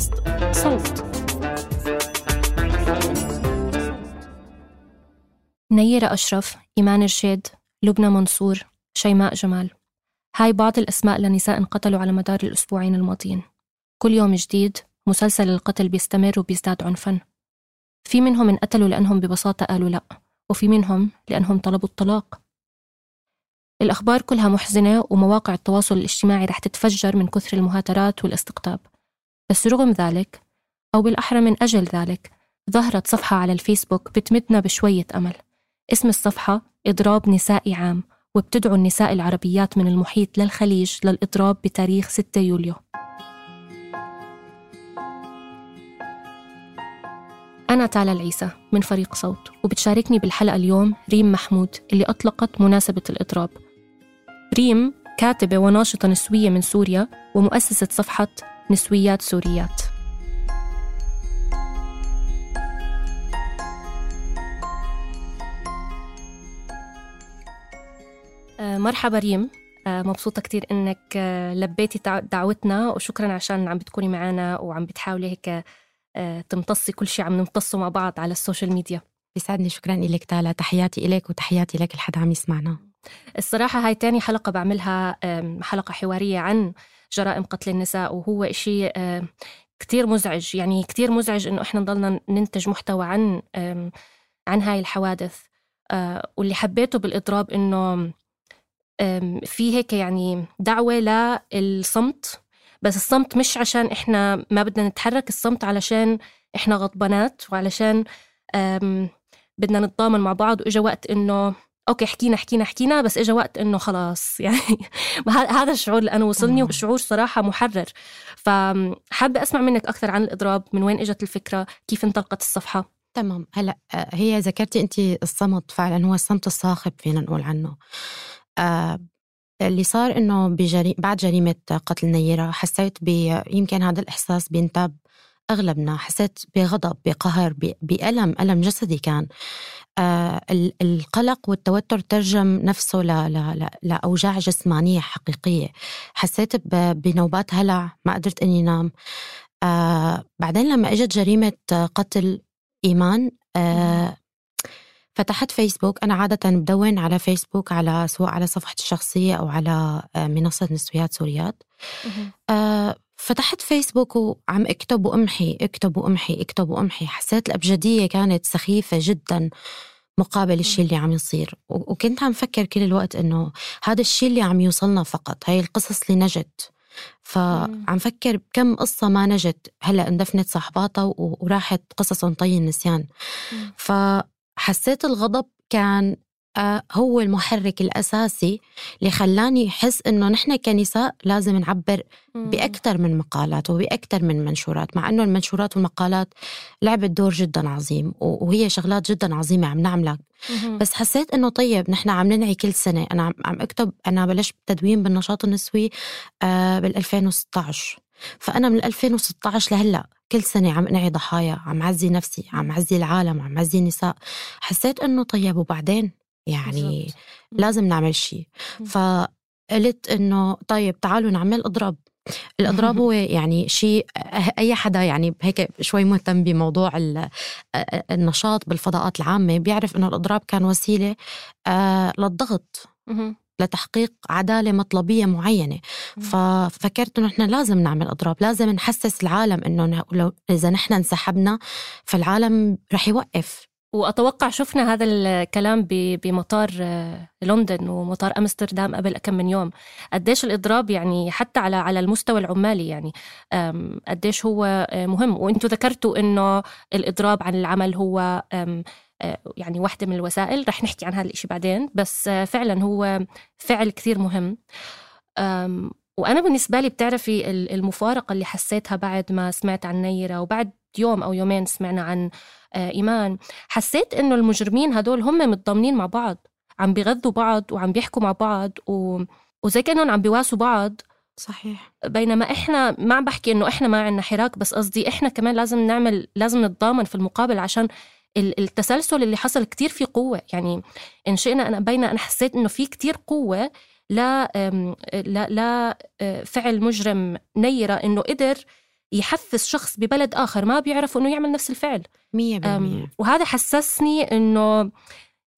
بودكاست صوت. نيرة أشرف إيمان رشيد لبنى منصور شيماء جمال. هاي بعض الأسماء لنساء انقتلوا على مدار الأسبوعين الماضيين. كل يوم جديد مسلسل القتل بيستمر وبيزداد عنفا. في منهم انقتلوا لأنهم ببساطة قالوا لأ وفي منهم لأنهم طلبوا الطلاق. الأخبار كلها محزنة ومواقع التواصل الاجتماعي رح تتفجر من كثر المهاترات والاستقطاب. بس رغم ذلك أو بالأحرى من أجل ذلك ظهرت صفحة على الفيسبوك بتمدنا بشوية أمل. اسم الصفحة إضراب نسائي عام وبتدعو النساء العربيات من المحيط للخليج للإضراب بتاريخ 6 يوليو. أنا تالا العيسى من فريق صوت وبتشاركني بالحلقة اليوم ريم محمود اللي أطلقت مناسبة الإضراب. ريم كاتبة وناشطة نسوية من سوريا ومؤسسة صفحة نسويات سوريات. آه، مرحبا ريم. آه، مبسوطة كتير إنك آه، لبيتي دعوتنا وشكرا عشان عم بتكوني معنا وعم بتحاولي هيك تمتصي كل شيء عم نمتصه مع بعض على ال social media. بيسعدني شكرا لك تالا. تحياتي إليك وتحياتي لك الحدا عم يسمعنا. الصراحة هاي تاني حلقة بعملها حلقة حوارية عن جرائم قتل النساء وهو إشي كتير مزعج. يعني كتير مزعج إنه إحنا نضلنا ننتج محتوى عن عن هاي الحوادث. واللي حبيته بالإضراب إنه في هيك يعني دعوة للصمت. بس الصمت مش عشان إحنا ما بدنا نتحرك الصمت علشان إحنا غضبانات وعلشان بدنا نتضامن مع بعض. وإجا وقت إنه أوكي حكينا حكينا حكينا بس اجى وقت إنه خلاص يعني هذا الشعور اللي أنا وصلني وشعور صراحة محرر. فحابه أسمع منك أكثر عن الإضراب من وين إجت الفكرة؟ كيف انطلقت الصفحة؟ تمام. هلأ آه، هي ذكرتي انت الصمت فعلا هو الصمت الصاخب فينا نقول عنه. آه اللي صار إنه بجري... بعد جريمة قتل نيره حسيت ب يمكن هذا الإحساس بينتاب أغلبنا حسيت بغضب بقهر بألم ألم جسدي كان. القلق والتوتر ترجم نفسه ل... ل... لأوجاع جسمانية حقيقية. حسيت بنوبات هلع ما قدرت إني نام. آه بعدين لما إجت جريمة قتل إيمان آه فتحت فيسبوك. أنا عادة بدون على فيسبوك على سواء على صفحتي الشخصية أو على آه، منصة نسويات سوريات. آه فتحت فيسبوك وعم اكتب وامحي اكتب وامحي اكتب وامحي. حسيت الأبجدية كانت سخيفة جدا. مقابل الشيء اللي عم يصير. وكنت عم فكر كل الوقت إنه هذا الشيء اللي عم يوصلنا فقط هاي القصص اللي نجت. فعم فكر بكم قصة ما نجت. هلأ اندفنت صاحباتها وراحت قصصهم طي النسيان. ف حسيت الغضب كان هو المحرك الأساسي اللي خلاني أحس إنه نحن كنساء لازم نعبر بأكثر من مقالات وبأكثر من منشورات مع إنه المنشورات والمقالات لعبت دور جدا عظيم وهي شغلات جدا عظيمة عم نعملها. بس حسيت إنه طيب نحن عم ننعي كل سنة. أنا عم أكتب أنا بلشت تدوين بالنشاط النسوي آه، بال 2016 فأنا من 2016 لهلأ كل سنة عم أنعي ضحايا عم عزي نفسي عم عزي العالم عم عزي النساء. حسيت إنه طيب. وبعدين؟ يعني بالزبط. لازم نعمل شيء فقلت إنه طيب تعالوا نعمل اضرب الإضراب هو يعني شيء أي حدا يعني هيك شوي مهتم بموضوع النشاط بالفضاءات العامة بيعرف إنه الإضراب كان وسيلة للضغط. لتحقيق عدالة مطلبية معينة. ففكرت إنه إحنا لازم نعمل إضراب. لازم نحسس العالم إنه لو إذا نحن انسحبنا فالعالم رح يوقف. وأتوقع شفنا هذا الكلام بمطار آه، لندن ومطار أمستردام قبل كم من يوم. قديش الإضراب يعني حتى على على المستوى العمالي يعني قديش هو آه، مهم. وأنتم ذكرتوا إنه الإضراب عن العمل هو آه، يعني واحدة من الوسائل. رح نحكي عن هذا الإشي بعدين. بس فعلا هو فعل كثير مهم. وأنا بالنسبة لي بتعرفي المفارقة اللي حسيتها بعد ما سمعت عن نيرة وبعد يوم أو يومين سمعنا عن آه، إيمان حسيت إنه المجرمين هدول هم متضامنين مع بعض عم بيغذوا بعض وعم بيحكوا مع بعض و... وزي كأنهم عم بيواسوا بعض. صحيح. بينما إحنا ما عم بحكي إنه إحنا ما عندنا حراك بس قصدي إحنا كمان لازم نعمل لازم نتضامن في المقابل عشان التسلسل اللي حصل كتير في قوة. يعني إن شئنا أنا بين أنا حسيت إنه في كتير قوة لا لا لا آه، فعل مجرم نيرة إنه قدر يحفز شخص ببلد آخر ما بيعرف إنه يعمل نفس الفعل. مية بالمية. وهذا حسسني إنه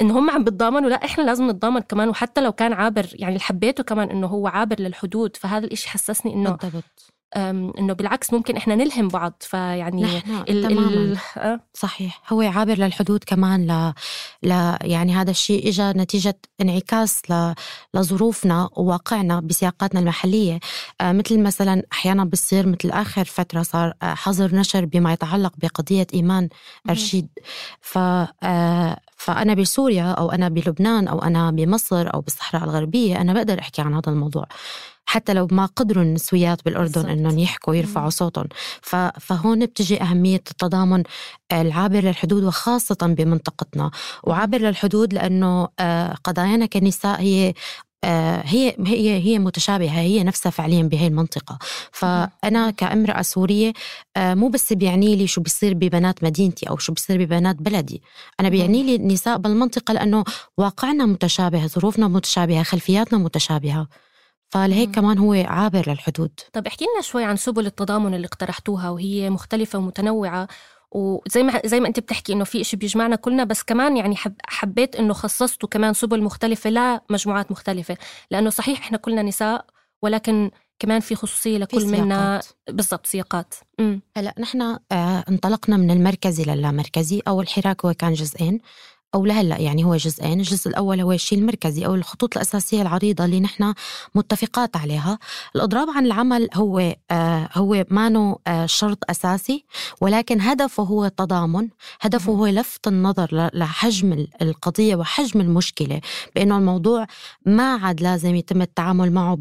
إنه هم عم بتضامنوا. لا إحنا لازم نتضامن كمان وحتى لو كان عابر يعني اللي حبيته كمان إنه هو عابر للحدود. فهذا الإشي حسسني إنه بالضبط. إنه بالعكس ممكن إحنا نلهم بعض. فيعني نحن ال تماما. ال... أه؟ صحيح. هو عابر للحدود كمان ل... ل يعني هذا الشيء اجى نتيجة انعكاس ل... لظروفنا وواقعنا بسياقاتنا المحلية. آه مثل مثلا أحيانا بصير مثل آخر فترة صار آه حظر نشر بما يتعلق بقضية إيمان أرشيد. ف آه فأنا بسوريا أو أنا بلبنان أو أنا بمصر أو بالصحراء الغربية أنا بقدر أحكي عن هذا الموضوع. حتى لو ما قدروا النسويات بالأردن أنهم يحكوا ويرفعوا صوتهم. فهون بتجي أهمية التضامن العابر للحدود وخاصة بمنطقتنا. وعابر للحدود لأنه آه، قضايانا كنساء هي آه، هي هي هي متشابهة هي نفسها فعليا بهي المنطقة. فأنا كأمرأة سورية آه، مو بس بيعني لي شو بيصير ببنات مدينتي أو شو بيصير ببنات بلدي. أنا بيعني لي النساء بالمنطقة لأنه واقعنا متشابه ظروفنا متشابهة خلفياتنا متشابهة. فلهيك كمان هو عابر للحدود. طب احكي لنا شوي عن سبل التضامن اللي اقترحتوها وهي مختلفة ومتنوعة. وزي ما زي ما انت بتحكي إنه في شيء بيجمعنا كلنا بس كمان يعني حب حبيت إنه خصصتوا كمان سبل مختلفة لمجموعات مختلفة لأنه صحيح إحنا كلنا نساء ولكن كمان في خصوصية لكل منا. بالضبط سياقات. هلأ نحن آه انطلقنا من المركزي للامركزي أو الحراك هو كان جزئين. أو لهلا يعني هو جزئين. الجزء الأول هو الشيء المركزي أو الخطوط الأساسية العريضة اللي نحن متفقات عليها. الإضراب عن العمل هو آه هو مانو آه شرط أساسي ولكن هدفه هو التضامن. هدفه هو لفت النظر لحجم القضية وحجم المشكلة بأنه الموضوع ما عاد لازم يتم التعامل معه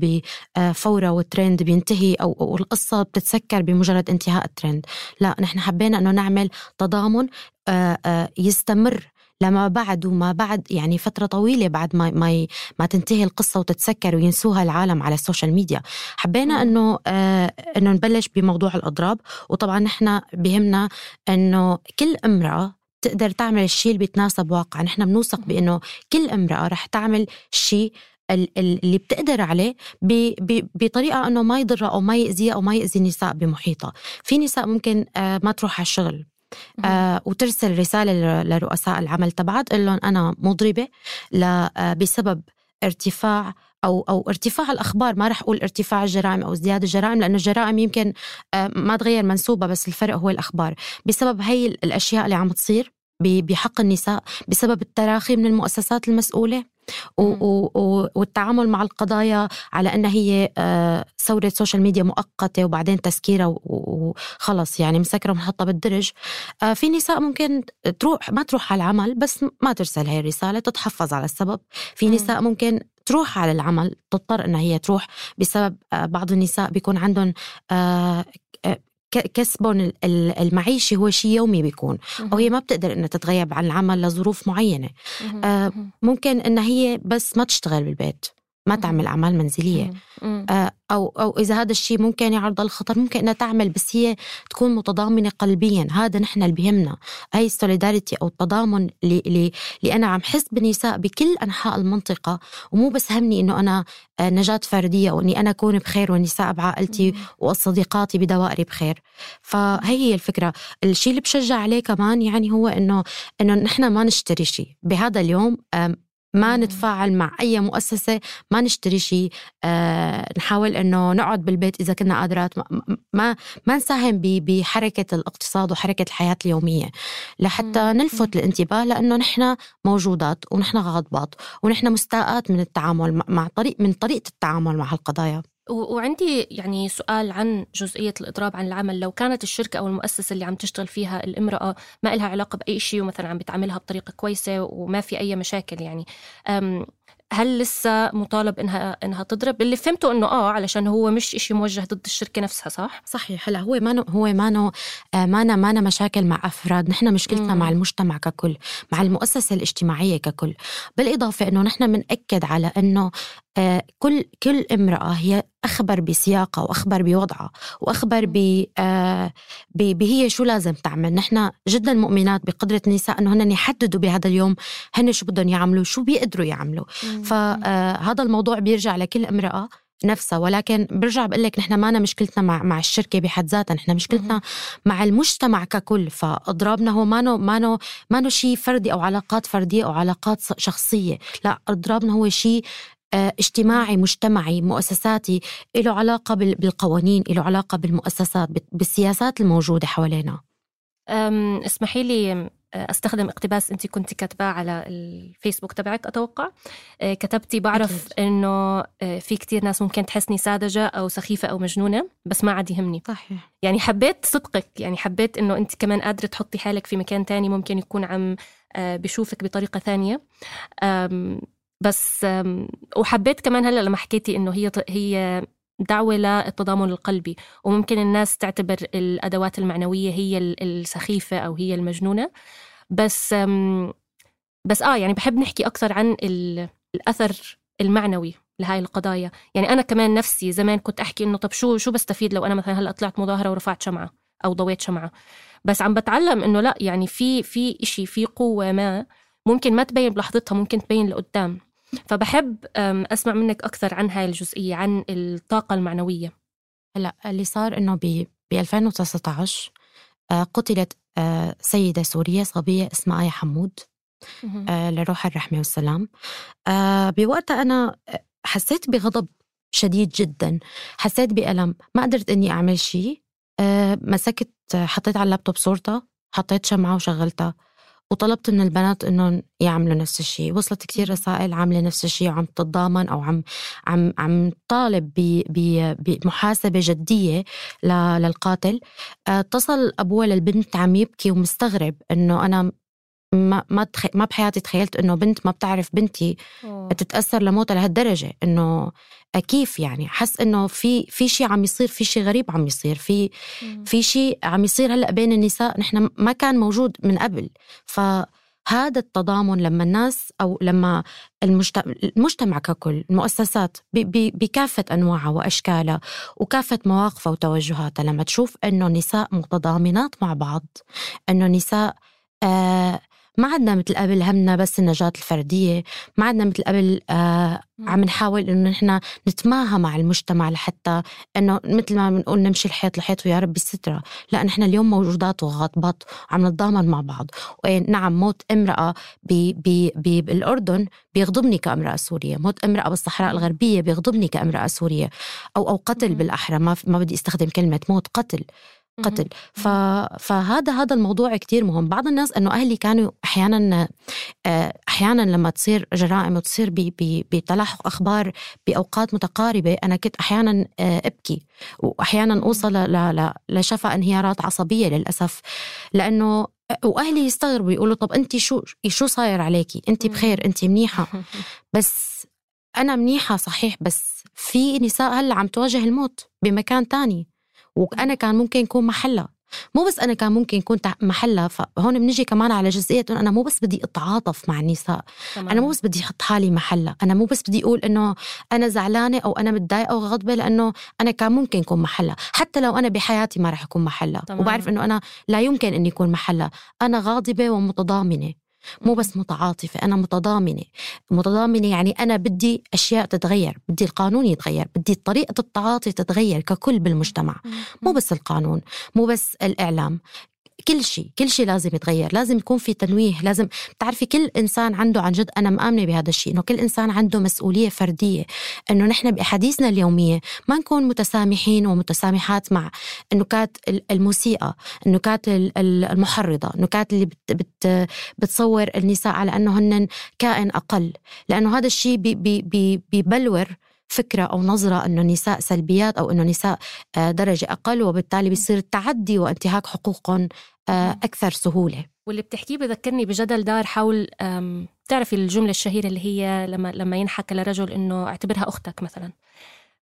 بفورة وترند بينتهي أو, أو القصة بتتسكر بمجرد انتهاء الترند لا نحن حبينا أنه نعمل تضامن آه، آه، يستمر لما بعد وما بعد يعني فترة طويلة بعد ما ما ما تنتهي القصة وتتسكر وينسوها العالم على ال social media. حبينا إنه آه إنه نبلش بموضوع الأضراب. وطبعا نحن بهمنا إنه كل امرأة تقدر تعمل الشيء اللي بيتناسب واقعا. نحن بنوثق بإنه كل امرأة رح تعمل شيء اللي بتقدر عليه بطريقة إنه ما يضرها أو ما يأذيها أو ما يأذي النساء بمحيطها. في نساء ممكن آه، ما تروح على الشغل. آه وترسل رسالة لرؤساء العمل تبعها تقول لهم أنا مضربة آه، بسبب ارتفاع أو أو ارتفاع الأخبار. ما رح أقول ارتفاع الجرائم أو ازدياد الجرائم لأنه الجرائم يمكن آه، ما تغير منسوبه بس الفرق هو الأخبار. بسبب هي الأشياء اللي عم تصير بحق النساء بسبب التراخي من المؤسسات المسؤولة. والتعامل مع القضايا على انها هي آه، فورة social media مؤقتة وبعدين تسكيرها وخلص. يعني مسكرة ومحطة بالدرج. آه، في نساء ممكن تروح ما تروح على العمل بس ما ترسل هي الرسالة تتحفظ على السبب. في نساء ممكن تروح على العمل تضطر انها هي تروح بسبب آه، بعض النساء بيكون عندهم كسبهم المعيشي هو شيء يومي بيكون. أو هي ما بتقدر إنها تتغيب عن العمل لظروف معينة. آه ممكن إنها هي بس ما تشتغل بالبيت. ما تعمل أعمال منزلية. آه، أو أو إذا هذا الشيء ممكن يعرض للخطر ممكن إنها تعمل بس هي تكون متضامنة قلبيا. هذا نحن اللي بيهمنا هاي السوليداريتي أو التضامن اللي, اللي أنا عم حس بالنساء بكل أنحاء المنطقة. ومو بس همني إنه أنا آه، نجاة فردية وإني أنا أكون بخير والنساء بعائلتي وصديقاتي بدوائري بخير. فهي هي الفكرة. الشيء اللي بشجع عليه كمان يعني هو إنه إنه نحن ما نشتري شيء. بهذا اليوم ما نتفاعل مع أي مؤسسة ما نشتري شيء آه، نحاول إنه نقعد بالبيت إذا كنا قادرات. ما ما نساهم بحركة الاقتصاد وحركة الحياة اليومية. لحتى نلفت الانتباه لأنه نحن موجودات ونحن غاضبات ونحن مستاءات من التعامل مع طريق من طريقة التعامل مع هالقضايا. وعندي يعني سؤال عن جزئية الإضراب عن العمل. لو كانت الشركة أو المؤسسة اللي عم تشتغل فيها الامرأة ما إلها علاقة بأي شيء ومثلا عم بتعاملها بطريقة كويسة وما في أي مشاكل يعني هل لسه مطالب إنها إنها تضرب؟ اللي فهمته إنه آه علشان هو مش إشي موجه ضد الشركة نفسها صح؟ صحيح. هلا هو ما هو ما آه، ما ما مشاكل مع أفراد. نحن مشكلتنا مم. مع المجتمع ككل مع المؤسسة الاجتماعية ككل. بالإضافة إنه نحن بنأكد على إنه كل كل امرأة هي أخبر بسياقها وأخبر بوضعها وأخبر ب آه، هي شو لازم تعمل. نحن جدا مؤمنات بقدرة النساء أنه هن يحددوا بهذا اليوم هن شو بدهم يعملوا شو بيقدروا يعملوا. فهذا آه، الموضوع بيرجع لكل امرأة نفسها. ولكن برجع بقول لك نحن ما مشكلتنا مع مع الشركة بحد ذاتها نحن مشكلتنا مع المجتمع ككل. فأضرابنا هو ما ما ما شيء فردي أو علاقات فردية أو علاقات شخصية. لا أضرابنا هو شيء آه، اجتماعي مجتمعي مؤسساتي له علاقة بالقوانين له علاقة بالمؤسسات بالسياسات الموجودة حوالينا. اسمحي لي آه، أستخدم اقتباس انت كنت كاتباه على الفيسبوك تبعك أتوقع. آه، كتبتي بعرف أكيد. إنه في كتير ناس ممكن تحسني ساذجة أو سخيفة أو مجنونة بس ما عاد يهمني. صحيح. يعني حبيت صدقك يعني حبيت إنه انت كمان قادرة تحطي حالك في مكان تاني ممكن يكون عم بشوفك بطريقة ثانية. بس وحبيت كمان هلأ لما حكيتي إنه هي هي دعوة للتضامن القلبي وممكن الناس تعتبر الأدوات المعنوية هي السخيفة أو هي المجنونة. بس بس آه يعني بحب نحكي أكثر عن الأثر المعنوي لهاي القضايا. يعني أنا كمان نفسي زمان كنت أحكي إنه طب شو شو بستفيد لو أنا مثلا هلأ طلعت مظاهرة ورفعت شمعة أو ضويت شمعة؟ بس عم بتعلم إنه لأ يعني في في إشي في قوة ما ممكن ما تبين بلحظتها ممكن تبين لقدام. فبحب أسمع منك أكثر عن هاي الجزئية عن الطاقة المعنوية. هلا اللي صار إنه ب 2019 آه، قتلت آه، سيدة سورية صبية اسمها آية حمود آه، لروح الرحمة والسلام. بوقتها أنا حسيت بغضب شديد جدا. حسيت بألم. ما قدرت إني أعمل شيء مسكت حطيت على اللابتوب صورتها حطيت شمعة وشغلتها. وطلبت من البنات إنهم يعملوا نفس الشيء. وصلت كثير رسائل عاملة نفس الشيء وعم تتضامن أو عم عم عم طالب بمحاسبة جدية للقاتل. آه، اتصل ابوها للبنت عم يبكي ومستغرب إنه أنا ما ما تخ... ما بحياتي تخيلت إنه بنت ما بتعرف بنتي أوه. تتاثر لموتها لهالدرجة. إنه كيف يعني. حس إنه في في شيء عم يصير في شيء غريب عم يصير. في في شيء عم يصير هلأ بين النساء. نحن ما كان موجود من قبل. فهذا التضامن لما الناس أو لما المجتمع, المجتمع ككل المؤسسات بكافة أنواعها وأشكالها وكافة مواقفها وتوجهاتها لما تشوف إنه نساء متضامنات مع بعض إنه نساء آه ما عندنا مثل قبل همنا بس النجاة الفردية ما عندنا مثل قبل آه عم نحاول إنه نحن نتماهى مع المجتمع لحتى إنه مثل ما بنقول نمشي الحيط لحيط ويا رب السترة. لا نحن اليوم موجودات وغاضبات وعم نتضامن مع بعض. نعم موت امرأة بي بي بي بالأردن بيغضبني كامرأة سورية موت امرأة بالصحراء الغربية بيغضبني كامرأة سورية. أو أو قتل بالأحرى ما, ما بدي استخدم كلمة موت قتل. قتل. ف... فهذا هذا الموضوع كتير مهم. بعض الناس إنه أهلي كانوا أحيانا آه، أحيانا لما تصير جرائم وتصير بتلاحق أخبار بأوقات متقاربة أنا كنت أحيانا آه، أبكي. واحيانا أوصل ل... لشفى انهيارات عصبية للأسف. لأنه وأهلي يستغربوا يقولوا طب انت شو شو صاير عليكي انت بخير انت منيحة. بس أنا منيحة صحيح بس في نساء هلأ عم تواجه الموت بمكان تاني. وأنا كان ممكن يكون محلها مو بس أنا كان ممكن يكون محلها فهون بنجي كمان على جزئية إنه أنا مو بس بدي أتعاطف مع النساء. تمام. أنا مو بس بدي أحط حالي محلها أنا مو بس بدي أقول إنه أنا زعلانة أو أنا متضايقة أو غضبة لأنه أنا كان ممكن يكون محلها حتى لو أنا بحياتي ما رح اكون محلها وبعرف إنه أنا لا يمكن إني يكون محلها أنا غاضبة ومتضامنة. مو بس متعاطفة أنا متضامنة. متضامنة يعني أنا بدي أشياء تتغير بدي القانون يتغير بدي طريقة التعاطي تتغير ككل بالمجتمع. مو بس القانون مو بس الإعلام. كل شيء كل شيء لازم يتغير لازم يكون في تنويه لازم بتعرفي كل إنسان عنده عن جد أنا مآمنة بهذا الشيء إنه كل إنسان عنده مسؤولية فردية إنه نحن بأحاديثنا اليومية ما نكون متسامحين ومتسامحات مع النكات المسيئه النكات المحرضة النكات اللي بت بت بتصور النساء على انه هن كائن أقل لأنه هذا الشيء بي بي بيبلور فكرة أو نظرة أنه النساء سلبيات أو أنه النساء آه، درجة أقل وبالتالي بيصير التعدي وانتهاك حقوقهم آه، أكثر سهولة. واللي بتحكيه بذكرني بجدل دار حول بتعرفي الجملة الشهيرة اللي هي لما لما ينحكى لرجل إنه اعتبرها أختك مثلا.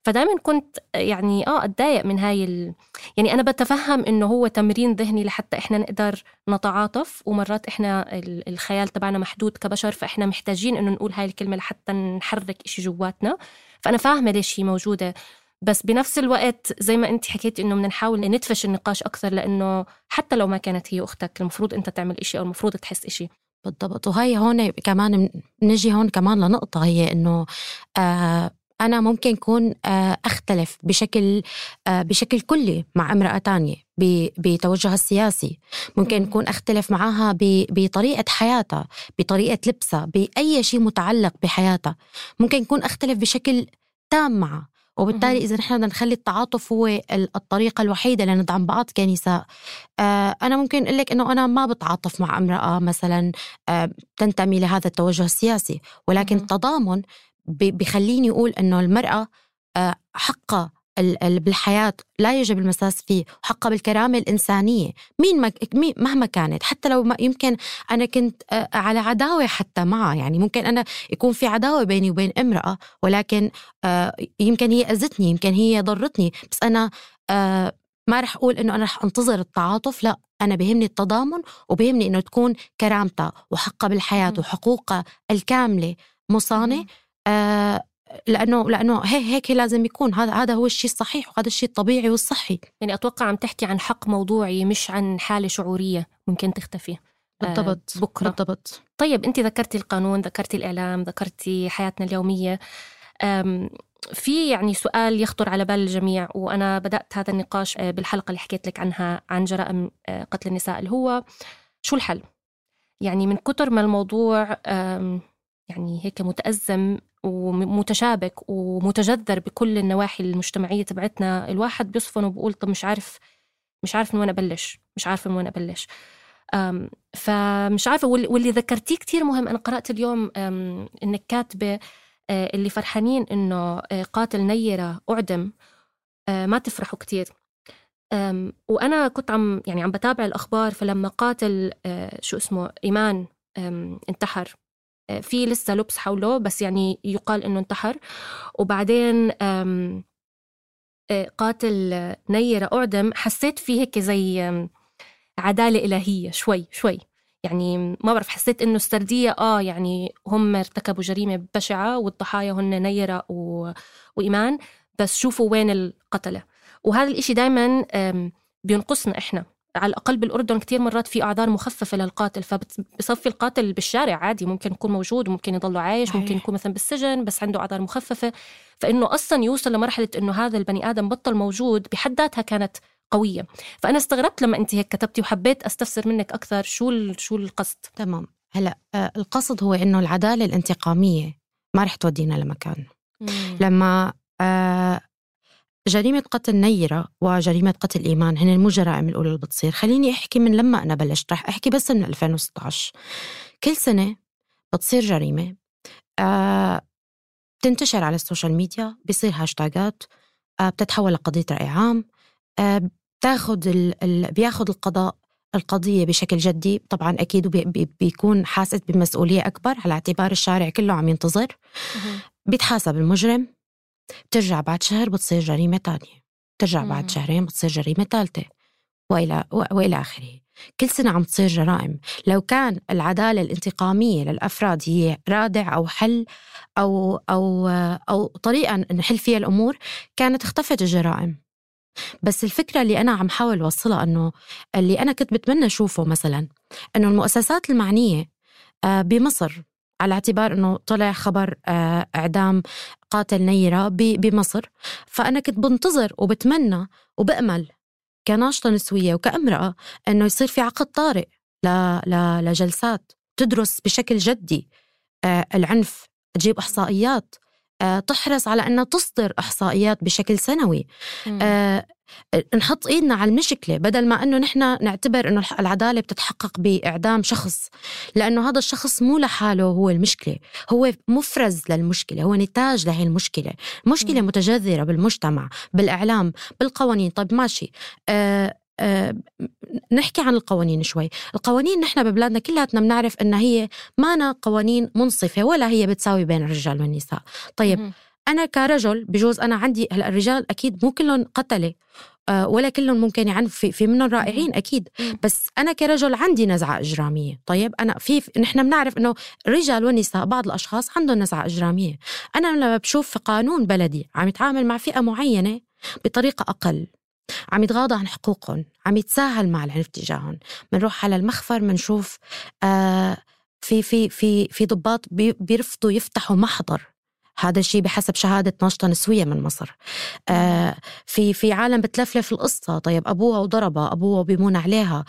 فدائما كنت يعني آه أتضايق من هاي ال... يعني أنا بتفهم إنه هو تمرين ذهني لحتى إحنا نقدر نتعاطف ومرات إحنا الخيال تبعنا محدود كبشر فإحنا محتاجين إنه نقول هاي الكلمة لحتى نحرك إشي جواتنا. فأنا فاهمة ليش هي موجودة. بس بنفس الوقت زي ما انت حكيتي إنه بدنا نحاول ندفش النقاش أكثر لأنه حتى لو ما كانت هي أختك المفروض أنت تعمل إشي أو المفروض تحس إشي. بالضبط. وهي هون كمان نجي هون كمان لنقطة هي إنه آه أنا ممكن أكون آه أختلف بشكل آه بشكل كلي مع امرأة تانية بتوجهها السياسي. ممكن أكون أختلف معها بطريقة حياتها بطريقة لبسها بأي شيء متعلق بحياتها. ممكن أكون أختلف بشكل تام معها وبالتالي إذا نحن بدنا نخلي التعاطف هو الطريقة الوحيدة لندعم بعض كنساء. آه، أنا ممكن أقول لك إنه أنا ما بتعاطف مع امرأة مثلا آه، تنتمي لهذا التوجه السياسي. ولكن التضامن بخليني أقول إنه المرأة آه، حقها بالحياة لا يجب المساس فيه وحقها بالكرامة الإنسانية. مين ما مهما كانت حتى لو ما يمكن أنا كنت آه، على عداوة حتى معها. يعني ممكن أنا يكون في عداوة بيني وبين امرأة ولكن آه، يمكن هي أذتني يمكن هي ضرتني. بس أنا ما رح أقول إنه أنا رح أنتظر التعاطف لا. أنا بهمني التضامن وبهمني إنه تكون كرامتها وحقها بالحياة وحقوقها الكاملة مصانة لأنه لأنه هيك هيك لازم يكون. هذا هذا هو الشيء الصحيح وهذا الشيء الطبيعي والصحي. يعني أتوقع عم تحكي عن حق موضوعي مش عن حالة شعورية ممكن تختفي. آه، بالضبط بكرة. بالضبط. طيب أنت ذكرتي القانون ذكرتي الإعلام ذكرتي حياتنا اليومية. في يعني سؤال يخطر على بال الجميع وأنا بدأت هذا النقاش آه، بالحلقة اللي حكيت لك عنها عن جرائم آه، قتل النساء اللي هو شو الحل؟ يعني من كتر ما الموضوع يعني هيك متأزم ومتشابك ومتجذر بكل النواحي المجتمعية تبعتنا الواحد بيصفن وبقول طب مش عارف مش عارف من وين أبلش مش عارفة من وين أبلش. فمش عارفة واللي ذكرتيه كتير مهم أنا قرأت اليوم إنك كاتبة آه، اللي فرحانين إنه آه، قاتل نيرة أعدم آه، ما تفرحوا كتير. وأنا كنت عم يعني عم بتابع الأخبار فلما قاتل شو اسمه إيمان انتحر في لسه لبس حوله بس يعني يقال إنه انتحر. وبعدين آه، قاتل نيرة أعدم حسيت في هيك زي عدالة إلهية شوي شوي. يعني ما بعرف حسيت إنه السردية آه يعني هم ارتكبوا جريمة بشعة والضحايا هن نيرة و... وإيمان بس شوفوا وين القتلة. وهذا الإشي دايما بينقصنا إحنا. على الأقل بالأردن كتير مرات في أعذار مخففة للقاتل فبصفي القاتل بالشارع عادي ممكن يكون موجود وممكن يضل عايش ممكن يكون مثلا بالسجن بس عنده أعذار مخففة. فإنه أصلا يوصل لمرحلة إنه هذا البني آدم بطل موجود بحد ذاتها كانت قوية. فأنا استغربت لما أنت هيك كتبتي وحبيت أستفسر منك أكثر شو شو القصد. تمام. هلأ آه، القصد هو إنه العدالة الانتقامية ما رح تودينا لمكان. مم. لما آه جريمة قتل نيرة وجريمة قتل إيمان هن مو جرائم الأولى اللي بتصير. خليني أحكي من لما أنا بلشت. رح أحكي بس من 2016 كل سنة بتصير جريمة. آه بتنتشر على ال social media بيصير هاشتاجات. آه بتتحول لقضية رأي عام. آه بتاخد ال ال بياخد القضاء القضية بشكل جدي. طبعا أكيد بي بيكون حاسس بمسؤولية أكبر على اعتبار الشارع كله عم ينتظر. بيتحاسب المجرم. بترجع بعد شهر بتصير جريمة تانية. بترجع بعد شهرين بتصير جريمة ثالثة والى وإلى آخره. كل سنة عم تصير جرائم. لو كان العدالة الانتقامية للأفراد هي رادع أو حل أو, أو, أو طريقة نحل فيها الأمور كانت اختفت الجرائم. بس الفكرة اللي أنا عم حاول وصلها أنه اللي أنا كنت بتمنى أشوفه مثلا أنه المؤسسات المعنية آه، بمصر على اعتبار إنه طلع خبر آه، إعدام قاتل نيرة بمصر. فأنا كنت بنتظر وبتمنى وبأمل كناشطة نسوية وكأمرأة إنه يصير في عقد طارئ لجلسات تدرس بشكل جدي. آه، العنف تجيب إحصائيات. تحرص على إنها تصدر إحصائيات بشكل سنوي. نحط إيدنا على المشكلة بدل ما إنه نحن نعتبر إنه العدالة بتتحقق بإعدام شخص لأنه هذا الشخص مو لحاله هو المشكلة هو مفرز للمشكلة هو نتاج لهي المشكلة مشكلة متجذرة بالمجتمع بالإعلام بالقوانين. طيب ماشي آه أه نحكي عن القوانين شوي القوانين نحن ببلادنا كلياتنا بنعرف إنها هي ما قوانين منصفة ولا هي بتساوي بين الرجال والنساء. طيب أنا كرجل بجوز أنا عندي هلأ الرجال أكيد مو كلهم قتلة آه، ولا كلهم ممكن يعنف في, في منهم رائعين أكيد. بس أنا كرجل عندي نزعة إجرامية. طيب أنا في نحن بنعرف إنه الرجال والنساء بعض الأشخاص عندهم نزعة إجرامية. أنا لما بشوف في قانون بلدي عم يتعامل مع فئة معينة بطريقة أقل عم يتغاضى عن حقوقهم عم يتساهل مع العنف تجاههم. بنروح على المخفر بنشوف آه في في في في ضباط بيرفضوا يفتحوا محضر. هذا الشيء بحسب شهادة ناشطة نسوية من مصر. آه في في عالم بتلفلف القصة. طيب أبوها وضربها أبوها بيمون عليها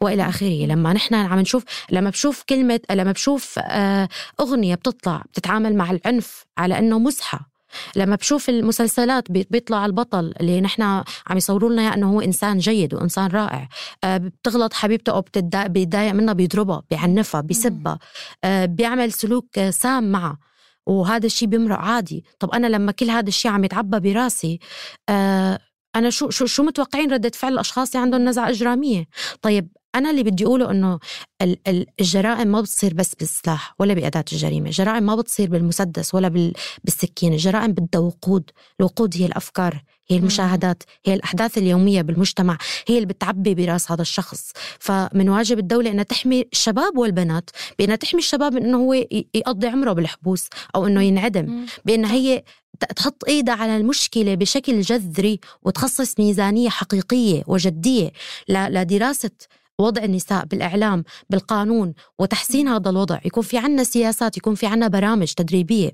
وإلى آخره. لما نحن عم نشوف لما بشوف كلمة لما بشوف آه أغنية بتطلع بتتعامل مع العنف على أنه مزحة. لما بشوف المسلسلات بيطلع البطل اللي نحن عم يصوروا لنا إنه هو إنسان جيد وإنسان رائع. آه بتغلط حبيبته أو بيتضايق منها بيضربها بيعنفها بيسبها. آه بيعمل سلوك سام معها وهذا الشيء بيمرق عادي. طب أنا لما كل هذا الشيء عم يتعبى براسي آه أنا شو شو شو متوقعين ردة فعل الأشخاص اللي عندهم نزعة إجرامية؟ طيب أنا اللي بدي أقوله إنه الجرائم ما بتصير بس بالسلاح ولا بأداة الجريمة. الجرائم ما بتصير بالمسدس ولا بالسكين الجرائم بدها وقود الوقود هي الأفكار هي المشاهدات هي الأحداث اليومية بالمجتمع هي اللي بتعبي براس هذا الشخص. فمن واجب الدولة أنها تحمي الشباب والبنات بأنها تحمي الشباب أنه هو يقضي عمره بالحبوس أو أنه ينعدم. بأنها هي تحط ايدها على المشكلة بشكل جذري وتخصص ميزانية حقيقية وجدية. لدراسه وضع النساء بالإعلام بالقانون وتحسين هذا الوضع. يكون في عنا سياسات يكون في عنا برامج تدريبية.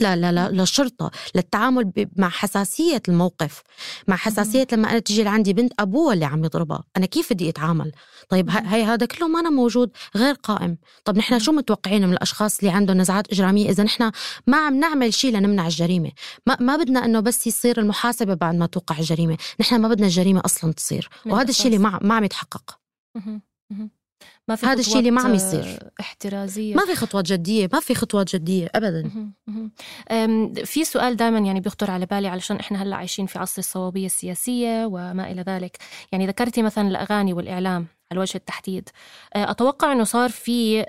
لا لا لا للشرطة للتعامل مع حساسية الموقف مع حساسية لما أنا تجي لعندي بنت أبوها اللي عم يضربها أنا كيف بدي أتعامل؟ طيب هي هذا كله ما أنا موجود غير قائم. طب نحن شو متوقعين من الأشخاص اللي عندهم نزعات إجرامية؟ إذا نحن ما عم نعمل شيء لنمنع الجريمة. ما, ما بدنا أنه بس يصير المحاسبة بعد ما توقع الجريمة. نحن ما بدنا الجريمة أصلا تصير. وهذا الشيء اللي ما, ما عم يتحقق. ما في هذا الشيء اللي ما عم يصير. احترازية. ما في خطوات جدية ما في خطوات جدية ابدا. في سؤال دائما يعني بيخطر على بالي علشان إحنا هلأ عايشين في عصر الصوابية السياسية وما إلى ذلك. يعني ذكرتي مثلا الأغاني والإعلام على وجه التحديد. أه، أتوقع إنه صار في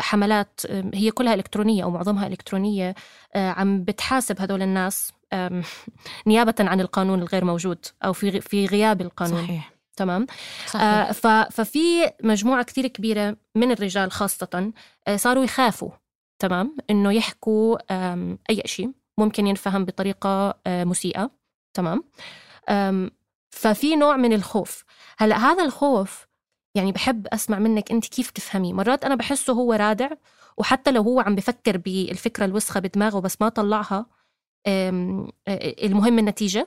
حملات هي كلها إلكترونية أو معظمها إلكترونية أه، عم بتحاسب هذول الناس نيابة عن القانون الغير موجود أو في في غياب القانون. صحيح. تمام؟ صحيح. آه ففي مجموعة كثير كبيرة من الرجال خاصة آه صاروا يخافوا تمام؟ إنه يحكوا أي شيء ممكن ينفهم بطريقة آه مسيئة تمام؟ ففي نوع من الخوف. هلأ هذا الخوف يعني بحب أسمع منك أنت كيف تفهميه مرات أنا بحسه هو رادع وحتى لو هو عم بفكر بالفكرة الوسخة بدماغه بس ما طلعها المهم النتيجة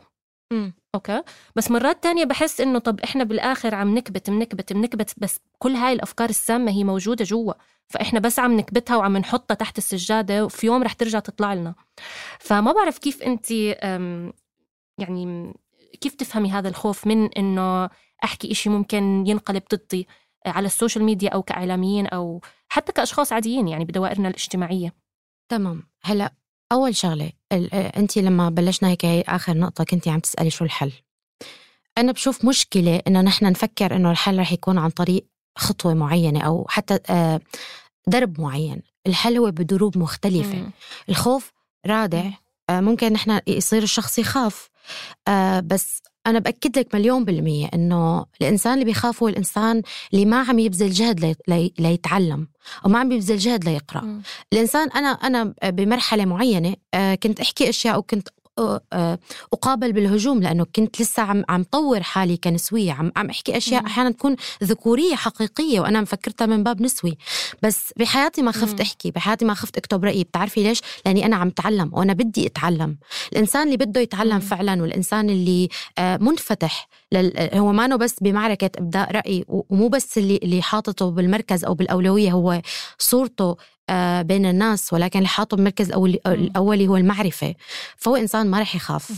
مم. أوكي. بس مرات تانية بحس إنه طب إحنا بالآخر عم نكبت بنكبت بنكبت بس كل هاي الأفكار السامة هي موجودة جوا. فإحنا بس عم نكبتها وعم نحطها تحت السجادة وفي يوم رح ترجع تطلع لنا. فما بعرف كيف أنت يعني كيف تفهمي هذا الخوف من إنه أحكي إشي ممكن ينقلب ضدي على ال social media أو كإعلاميين أو حتى كأشخاص عاديين يعني بدوائرنا الاجتماعية؟ تمام. هلأ أول شغلة أنت لما بلشنا هيك هي آخر نقطة كنتي عم تسألي شو الحل. أنا بشوف مشكلة إنه نحن نفكر إنه الحل رح يكون عن طريق خطوة معينة أو حتى درب معين. الحل هو بدروب مختلفة. مم. الخوف رادع. ممكن نحن يصير الشخص يخاف. بس أنا بأكد لك مليون بالمية إنه الإنسان اللي بيخاف هو الإنسان اللي ما عم يبذل جهد لي... لي... ليتعلم أو ما عم يبذل جهد ليقرأ مم. الإنسان أنا أنا بمرحلة معينة آه، كنت أحكي أشياء وكنت أقابل بالهجوم لأنه كنت لسه عم عم طور حالي كنسوية عم عم أحكي أشياء مم. أحيانا تكون ذكورية حقيقية وأنا مفكرتها من باب نسوي بس بحياتي ما خفت مم. أحكي بحياتي ما خفت أكتب رأيي بتعرفي ليش؟ لأني أنا عم تعلم وأنا بدي أتعلم الإنسان اللي بده يتعلم. فعلا والإنسان اللي آه، منفتح. هو ما بس بمعركة إبداء رأي و- ومو بس اللي اللي حاطته بالمركز أو بالأولوية هو صورته بين الناس ولكن اللي حاطه بالمركز الأولي, هو المعرفة. فهو إنسان ما رح يخاف.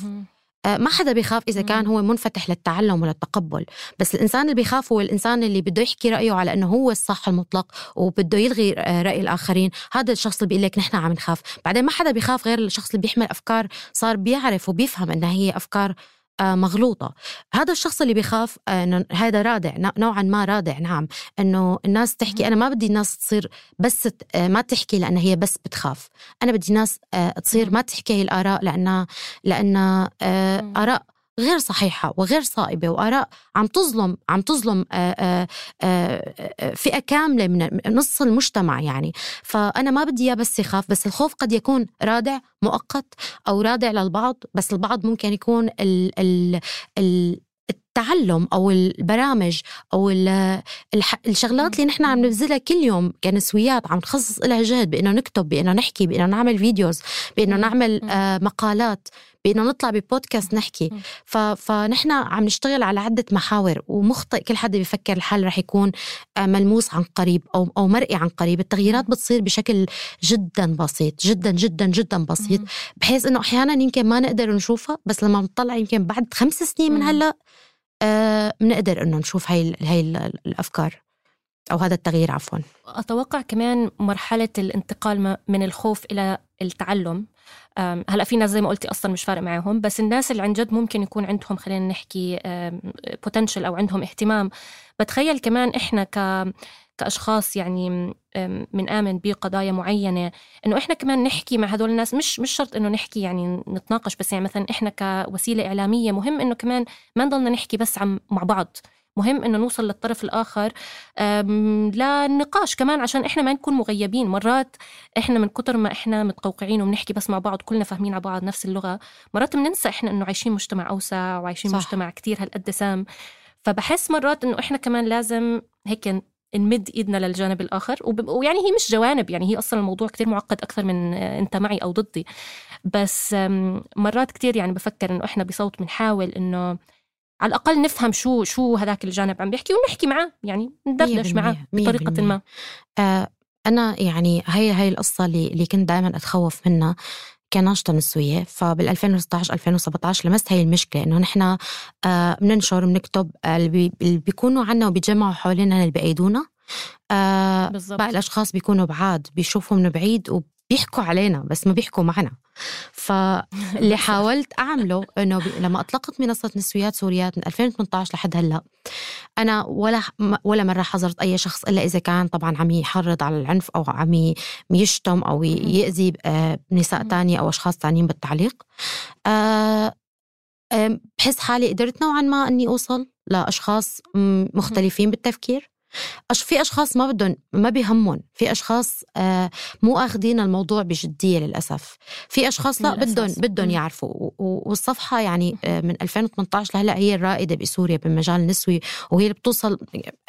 آه، ما حدا بيخاف مم. كان هو منفتح للتعلم وللتقبل. بس الإنسان اللي بيخاف هو الإنسان اللي بده يحكي رأيه على أنه هو الصح المطلق وبده يلغي آه، رأي الآخرين. هذا الشخص اللي بيقول لك نحن عم نخاف. بعدين ما حدا بيخاف غير الشخص اللي بيحمل أفكار صار بيعرف وبيفهم أنها هي أفكار آه، مغلوطة هذا الشخص اللي بيخاف آه، إنه هذا رادع نوع- نوعا ما رادع نعم إنه الناس تحكي أنا ما بدي الناس تصير بس آه، ما تحكي لأنها هي بس بتخاف أنا بدي ناس آه، تصير. ما تحكي هي الآراء لأنها لأنها آه، مم. آراء غير صحيحة وغير صائبة وآراء عم تظلم عم تظلم آه، آه، آه، فئة كاملة من نص المجتمع يعني. فأنا ما بدي إياه بس يخاف بس الخوف قد يكون رادع مؤقت أو رادع للبعض بس البعض ممكن يكون ال ال ال التعلم أو البرامج أو الشغلات اللي نحن عم نبذلها كل يوم كنسويات عم نخصص لها جهد بإنه نكتب بإنه نحكي بإنه نعمل فيديوز بإنه. نعمل. آه مقالات بإنه نطلع ببودكاست نحكي. فنحن عم نشتغل على عدة محاور ومخطئ كل حدا بيفكر الحل رح يكون آه ملموس عن قريب أو أو مرئي عن قريب التغييرات بتصير بشكل جدا بسيط جدا جدا جدا بسيط. بحيث إنه أحيانا يمكن ما نقدر نشوفها بس لما نطلع يمكن بعد خمس سنين من. هلأ بنقدر إنه نشوف هاي هاي ال- الأفكار أو هذا التغيير عفوا. أتوقع كمان مرحلة الانتقال من الخوف إلى التعلم. هلأ في ناس زي ما قلتي أصلا مش فارق معاهم بس الناس اللي عن جد ممكن يكون عندهم خلينا نحكي بوتنشل أو عندهم اهتمام. بتخيل كمان إحنا ك كأشخاص يعني بنآمن بقضايا معينة إنه إحنا كمان نحكي مع هدول الناس مش مش شرط إنه نحكي يعني نتناقش بس يعني مثلا إحنا كوسيلة إعلامية مهم إنه كمان ما نضلنا نحكي بس عم مع بعض مهم إنه نوصل للطرف الآخر للنقاش كمان عشان إحنا ما نكون مغيبين مرات إحنا من كتر ما إحنا متقوقعين وبنحكي بس مع بعض كلنا فاهمين على بعض نفس اللغة مرات بننسى إحنا إنه عايشين مجتمع أوسع وعايشين صح. صح. مجتمع كتير هالقد سام فبحس مرات إنه إحنا كمان لازم هيك نمد إيدنا للجانب الآخر. ويعني هي مش جوانب يعني هي أصلا الموضوع كتير معقد أكثر من أنت معي أو ضدي بس مرات كتير يعني بفكر إنه إحنا بصوت بنحاول إنه على الأقل نفهم شو شو هذاك الجانب عم بيحكي ونحكي معاه يعني ندردش معاه بطريقة. ما آه أنا يعني هي هي القصة اللي, اللي كنت دائما أتخوف منها كناشطة نسوية فبال 2016 2017 لمست هي المشكلة إنه نحن آه بننشر بنكتب آه اللي, بي اللي بيكونوا عنا وبيتجمعوا حوالينا اللي بايدونا آه. باقي الأشخاص بيكونوا بعاد بيشوفوا من بعيد وبيحكوا علينا بس ما بيحكوا معنا. فاللي حاولت أعمله إنه بي- لما أطلقت منصة نسويات سوريات من 2018 لحد هلأ أنا ولا ولا مرة حضرت أي شخص إلا إذا كان طبعا عم يحرض على العنف أو عم يشتم أو يأذي آه، نساء. تانية أو أشخاص تانيين بالتعليق. آه، بحس حالي قدرت نوعا ما إني أوصل لأشخاص مختلفين بالتفكير. أش في أشخاص ما بدهم ما بيهمهم في أشخاص آه مو أخذين الموضوع بجديه للأسف. في أشخاص لا بدهم للأسف. بدهم. يعرفوا. و- و- والصفحة يعني آه من 2018 لهلا هي الرائدة بسوريا بالمجال النسوي وهي اللي بتوصل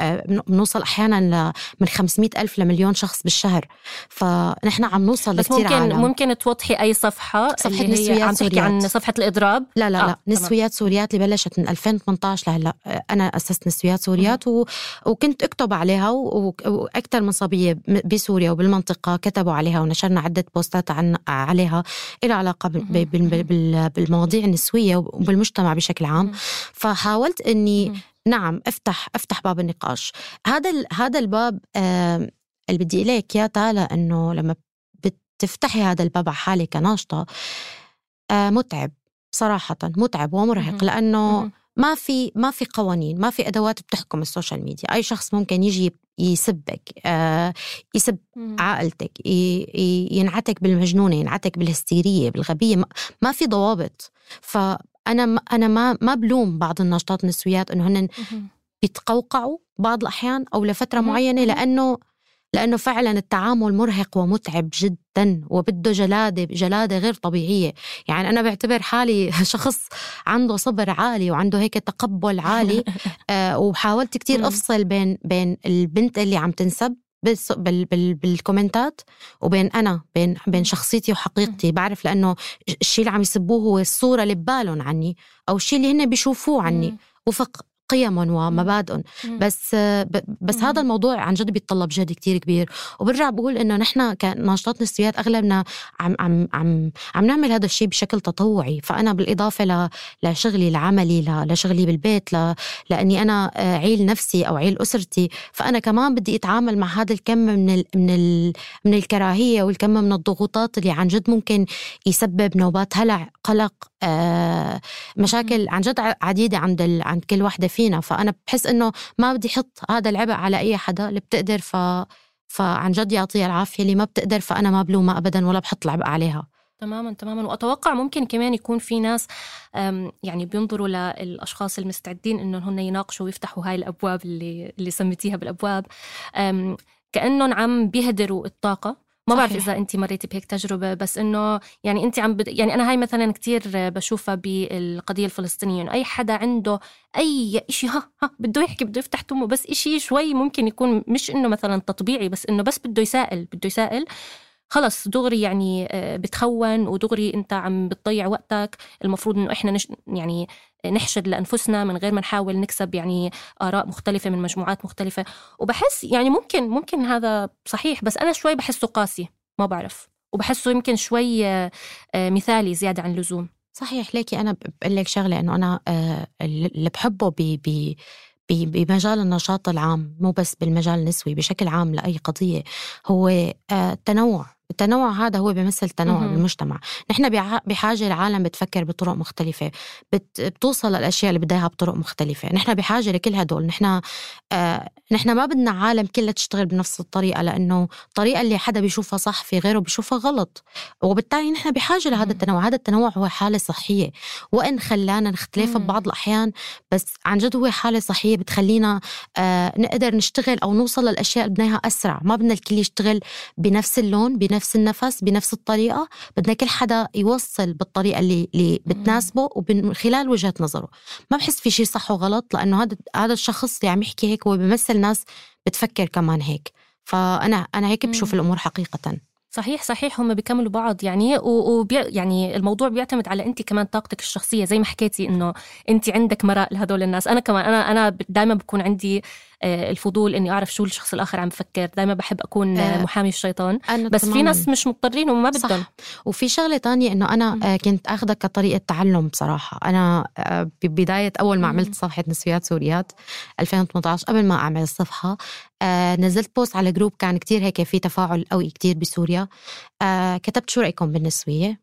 آه بن- بنوصل أحيانا ل من 500 ألف لمليون شخص بالشهر. فنحن عم نوصل بس ممكن عالم. ممكن توضحي أي صفحة صفحة اللي هي نسويات عم تحكي عن سوريات. صفحة الإضراب؟ لا لا آه، لا. نسويات سوريات اللي بلشت من 2018 لهلا. أنا أسست نسويات سوريات و... وكنت اكتب عليها. وأكثر من صبية بسوريا وبالمنطقة كتبوا عليها ونشرنا عدة بوستات عن... عليها لها علاقة بال... بال... بال... بال... بالمواضيع النسوية وبالمجتمع بشكل عام فحاولت إني. نعم افتح أفتح باب النقاش هذا. هذا الباب آه... اللي بدي لك إياه تالا إنه لما بتفتحي هذا الباب على حالك كناشطة آه متعب صراحة متعب ومرهق مهم. ما في ما في قوانين ما في أدوات بتحكم ال social media أي شخص ممكن يجي يسبك آه يسب. عائلتك ينعتك بالمجنونة ينعتك بالهستيرية بالغبية ما, في ضوابط ف أنا ما ما بلوم بعض الناشطات النسويات إنه هن. بيتقوقعوا بعض الأحيان أو لفترة. معينة. لأنه لأنه فعلا التعامل مرهق ومتعب جدا وبده جلادة جلادة غير طبيعية. يعني أنا بعتبر حالي شخص عنده صبر عالي وعنده هيك تقبل عالي. آه وحاولت كتير مم. أفصل بين بين البنت اللي عم تنسب بال بال بالكومنتات وبين أنا بين بين شخصيتي وحقيقتي. بعرف لأنه الشيء اللي عم يسبوه هو الصورة اللي ببالهم عني أو الشيء اللي هن بيشوفوه عني. وفق قيمهم ومبادئهم مم. بس بس. هذا الموضوع عن جد بيتطلب جهد كتير كبير. وبرجع بقول إنه نحن كناشطات نسويات أغلبنا عم عم عم عم نعمل هذا الشيء بشكل تطوعي. فأنا بالإضافة ل لشغلي لعملي ل- لشغلي بالبيت ل لأني أنا عيل نفسي أو عيل أسرتي. فأنا كمان بدي أتعامل مع هذا الكم من ال من ال من الكراهية والكم من الضغوطات اللي عن جد ممكن يسبب نوبات هلع قلق مشاكل عن جد عديدة عند ال... عند كل وحدة فينا. فأنا بحس إنه ما بدي أحط هذا العبء على أي حدا اللي بتقدر ف فعن جد يعطيها العافية. اللي ما بتقدر فأنا ما بلومها ابدا ولا بحط العبء عليها. تماما تماما. وأتوقع ممكن كمان يكون في ناس يعني بينظروا للأشخاص المستعدين إنهم هن يناقشوا ويفتحوا هاي الأبواب اللي اللي سميتيها بالأبواب. كأنهم عم بيهدروا الطاقة. ما بعرف. إذا انت مريتي بهيك تجربة بس إنه يعني انت عم بد... يعني أنا هاي مثلا كتير بشوفها بالقضية الفلسطينية إنه أي حدا عنده أي شيء ها ها بده يحكي بده يفتح تمه بس شيء شوي ممكن يكون مش إنه مثلا تطبيعي بس إنه بس بده يسائل بده يسائل خلص دغري يعني آه، بتخون ودغري أنت عم بتضيع وقتك المفروض إنه إحنا نش يعني نحشد لأنفسنا من غير ما نحاول نكسب يعني آراء مختلفة من مجموعات مختلفة. وبحس يعني ممكن ممكن هذا صحيح بس أنا شوي بحسه قاسي ما بعرف. وبحسه يمكن شوي آه، مثالي زيادة عن اللزوم. صحيح ليكي أنا بقول لك شغلة إنه أنا آه، اللي بحبه ب بمجال النشاط العام مو بس بالمجال النسوي بشكل عام لأي قضية هو آه، التنوع. التنوع هذا هو بيمثل تنوع. بالمجتمع. نحن بحاجة العالم بتفكر بطرق مختلفة بت... بتوصل للأشياء اللي بدها بطرق مختلفة. نحن بحاجة لكل هدول نحن آه... نحن ما بدنا عالم كلها تشتغل بنفس الطريقة لأنه الطريقة اللي حدا بيشوفها صح في غيره بيشوفها غلط. وبالتالي نحن بحاجة لهذا. التنوع. هذا التنوع هو حالة صحية. وإن خلانا نختلف مم. ببعض الأحيان بس عن جد هو حالة صحية بتخلينا آه نقدر نشتغل أو نوصل للأشياء اللي بدنا إياها أسرع. ما بدنا الكل يشتغل بنفس اللون بنفس النفس بنفس الطريقة. بدنا كل حدا يوصل بالطريقة اللي, اللي بتناسبه ومن خلال وجهة نظره. ما بحس في شيء صح وغلط لأنه هذا هذا الشخص اللي عم يحكي هيك هو بيمثل ناس بتفكر كمان هيك. فأنا أنا هيك بشوف مم. الأمور حقيقة. صحيح صحيح. هم بيكملوا بعض. يعني وبي يعني الموضوع بيعتمد على انت كمان طاقتك الشخصية. زي ما حكيتي إنه انت عندك مراق لهدول الناس. أنا كمان أنا أنا دائما بكون عندي الفضول إني أعرف شو الشخص الآخر عم بفكر دائما بحب أكون آه، آه، محامي الشيطان. بس في تماماً. ناس مش مضطرين وما بدهم. صح وفي شغلة تانية إنه أنا. آه، كنت اخذها كطريقة تعلم بصراحة. أنا آه، ببدايه أول ما. عملت صفحة نسويات سوريات 2018 قبل ما أعمل الصفحة آه، نزلت post على group كان كتير هيك في تفاعل قوي كتير بسوريا. آه، كتبت شو رأيكم بالنسوية؟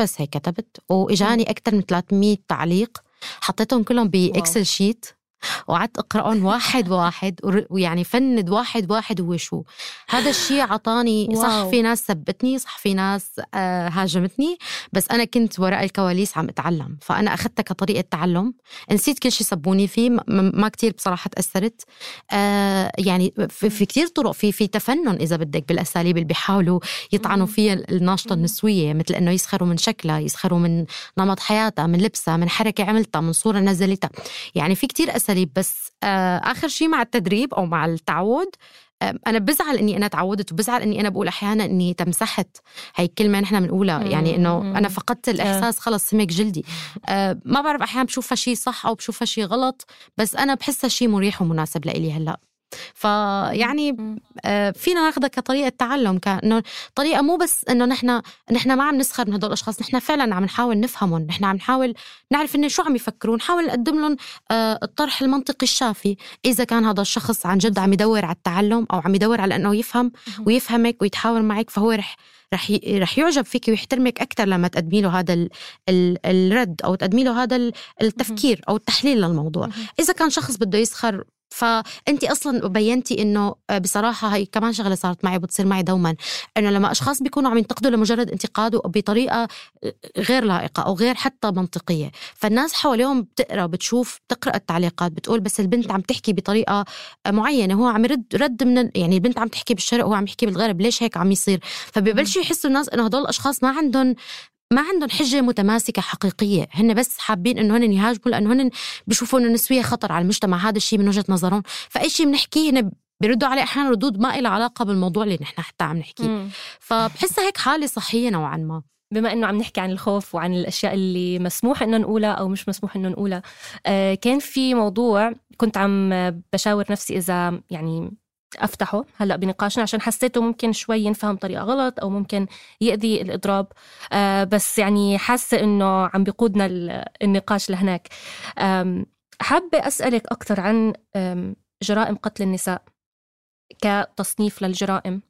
بس هيك كتبت. وإجاني أكثر من 300 تعليق. حطيتهم كلهم ب Excel sheet وقعدت اقراهم واحد واحد ويعني فند واحد واحد هو شو. هذا الشيء عطاني صح. في ناس سبتني صح في ناس آه هاجمتني بس أنا كنت وراء الكواليس عم أتعلم. فأنا أخذتها كطريقة تعلم. نسيت كل شيء سبوني فيه ما كتير بصراحة تأثرت. آه يعني في, في كتير طرق. في في تفنن إذا بدك بالأساليب اللي بيحاولوا يطعنوا. فيها الناشطة. النسوية مثل إنه يسخروا من شكلها يسخروا من نمط حياتها من لبسها من حركة عملتها من صورة نزلتها. يعني في كتير أساليب بس آه آخر شيء مع التدريب أو مع التعود أنا بزعل إني أنا تعودت وبزعل إني أنا بقول أحيانا إني تمسحت هي الكلمة نحن بنقولها. يعني إنه. أنا فقدت الإحساس خلص سمك جلدي آه ما بعرف أحيانا بشوفها شيء صح أو بشوفها شيء غلط بس أنا بحسها شيء مريح ومناسب لإلي هلأ فيعني. آه، فينا ناخذها كطريقة تعلم كانه طريقة مو بس إنه نحن نحن ما عم نسخر من هدول الأشخاص نحن فعلا عم نحاول نفهمهم نحن عم نحاول نعرف إنه شو عم يفكرون نحاول نقدم لهم آه، الطرح المنطقي الشافي إذا كان هذا الشخص عن جد عم يدور على التعلم أو عم يدور على إنه يفهم ويفهمك ويتحاور معك فهو رح رح رح يعجب فيك ويحترمك أكثر لما تقدمي له هذا ال ال الرد أو تقدمي له هذا ال- التفكير أو التحليل للموضوع. إذا كان شخص بده يسخر فأنت أصلا بينتي إنه آه، بصراحة هي كمان شغلة صارت معي بتصير معي دوما إنه لما أشخاص بيكونوا عم ينتقدوا لمجرد انتقاده بطريقة آه، غير لائقة أو غير حتى منطقية. فالناس حواليهم بتقرأ بتشوف بتقرأ التعليقات بتقول بس البنت عم تحكي بطريقة آه، معينة. هو عم يرد رد من يعني البنت عم تحكي بالشرق وهو عم يحكي بالغرب ليش هيك عم يصير؟ فبيبلشوا يحسوا الناس إنه هدول الأشخاص ما عندهم ما عندهم حجة متماسكة حقيقية. هن بس حابين إنه هن يهاجموا لأنه هن بيشوفوا إنه النسويه خطر على المجتمع. هذا الشيء من وجهة نظرهم. فأي شيء بنحكيه هن بيردوا عليه. أحيانا ردود ما لها علاقة بالموضوع اللي نحن حتى عم نحكيه. فبحسها هيك حالة صحية نوعا ما. بما إنه عم نحكي عن الخوف وعن الأشياء اللي مسموح إنه نقولها أو مش مسموح إنه نقولها آه كان في موضوع كنت عم بشاور نفسي إذا يعني أفتحه هلأ بنقاشنا عشان حسيته ممكن شوي ينفهم طريقة غلط أو ممكن يأذي الإضراب. آه بس يعني حاسة إنه عم بيقودنا النقاش لهناك. حابة أسألك أكثر عن جرائم قتل النساء كتصنيف للجرائم.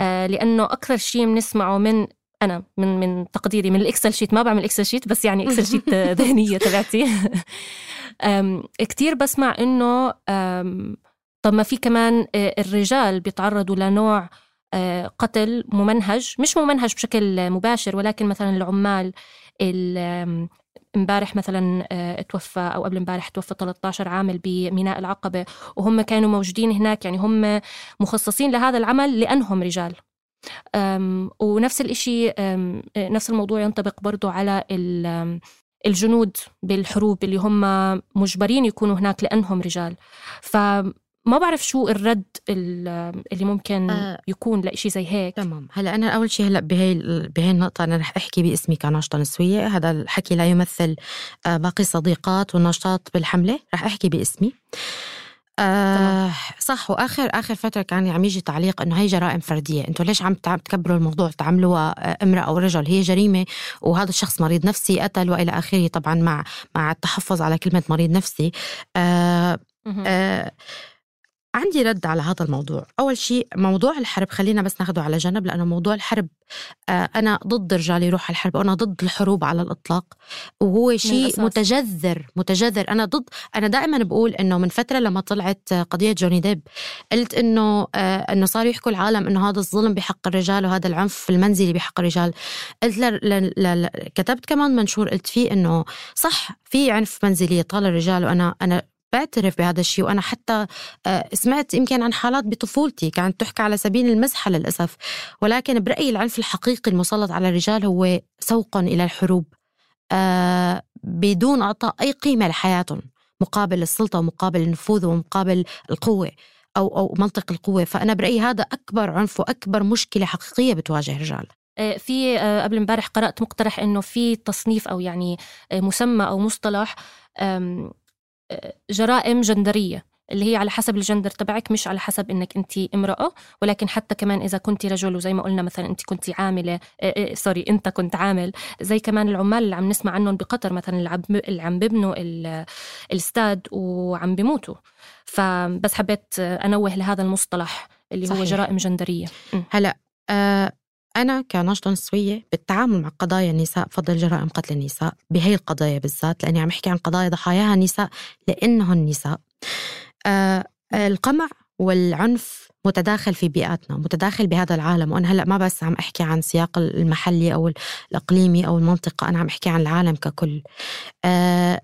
آه لأنه أكثر شيء بنسمعه من أنا من من تقديري من ال Excel sheet. ما بعمل Excel sheet بس يعني Excel sheet ذهنية تبعتي. كثير بسمع إنه طب ما في كمان آه، الرجال بيتعرضوا لنوع آه، قتل ممنهج مش ممنهج بشكل مباشر ولكن مثلا العمال امبارح مثلا آه، توفى أو قبل امبارح توفى 13 عامل بميناء العقبة وهم كانوا موجودين هناك يعني هم مخصصين لهذا العمل لأنهم رجال. ونفس الإشي نفس الموضوع ينطبق برضو على الجنود بالحروب اللي هم مجبرين يكونوا هناك لأنهم رجال. ما بعرف شو الرد اللي ممكن آه. يكون لإشي زي هيك. تمام. هلا أنا أول شيء هلا بهي بهي النقطة أنا رح أحكي باسمي كناشطة نسوية. هذا الحكي لا يمثل آه باقي الصديقات والناشطات بالحملة. رح أحكي باسمي. آه صح. واخر آخر فترة كان عم يجي تعليق إنه هي جرائم فردية. أنتم ليش عم تكبروا الموضوع؟ تعملوها آه، امرأة أو رجل هي جريمة وهذا الشخص مريض نفسي قتل وإلى آخره طبعا مع مع التحفظ على كلمة مريض نفسي. آه آه عندي رد على هذا الموضوع. أول شيء موضوع الحرب خلينا بس ناخده على جنب لأنه موضوع الحرب آه، أنا ضد الرجال يروح الحرب وأنا ضد الحروب على الإطلاق. وهو شيء متجذر متجذر. أنا ضد أنا دائما بقول إنه من فترة لما طلعت قضية جوني ديب قلت إنه آه، إنه صاروا يحكوا العالم إنه هذا الظلم بحق الرجال وهذا العنف المنزلي بحق الرجال. قلت ل... ل... ل... كتبت كمان منشور قلت فيه إنه صح في عنف منزلي طال الرجال وأنا أنا بعترف بهذا الشيء. وأنا حتى آه، سمعت يمكن عن حالات بطفولتي كانت تحكى على سبيل المزحة للأسف. ولكن برأيي العنف الحقيقي المسلط على الرجال هو سوق إلى الحروب آه، بدون إعطاء أي قيمة لحياتهم مقابل السلطة ومقابل النفوذ ومقابل القوة أو أو منطق القوة. فأنا برأيي هذا أكبر عنف وأكبر مشكلة حقيقية بتواجه الرجال. آه، في قبل امبارح قرأت مقترح إنه في تصنيف أو يعني مسمى أو مصطلح جرائم جندرية اللي هي على حسب الجندر تبعك مش على حسب إنك أنت امرأة. ولكن حتى كمان إذا كنت رجل وزي ما قلنا مثلا أنت كنت عاملة سوري آه، آه، أنت كنت عامل. زي كمان العمال اللي عم نسمع عنهم بقطر مثلا اللي عم ببنوا الاستاد وعم بيموتوا. فبس حبيت أنوه لهذا المصطلح اللي صحيح. هو جرائم جندرية. هلا آه أنا كناشطة نسوية بالتعامل مع قضايا النساء بفضل جرائم قتل النساء بهي القضايا بالذات لأني عم أحكي عن قضايا ضحاياها النساء لأنهن نساء آه القمع والعنف متداخل في بيئاتنا متداخل بهذا العالم وأنا هلأ ما بس عم أحكي عن سياق المحلي أو الإقليمي أو المنطقة أنا عم أحكي عن العالم ككل. آه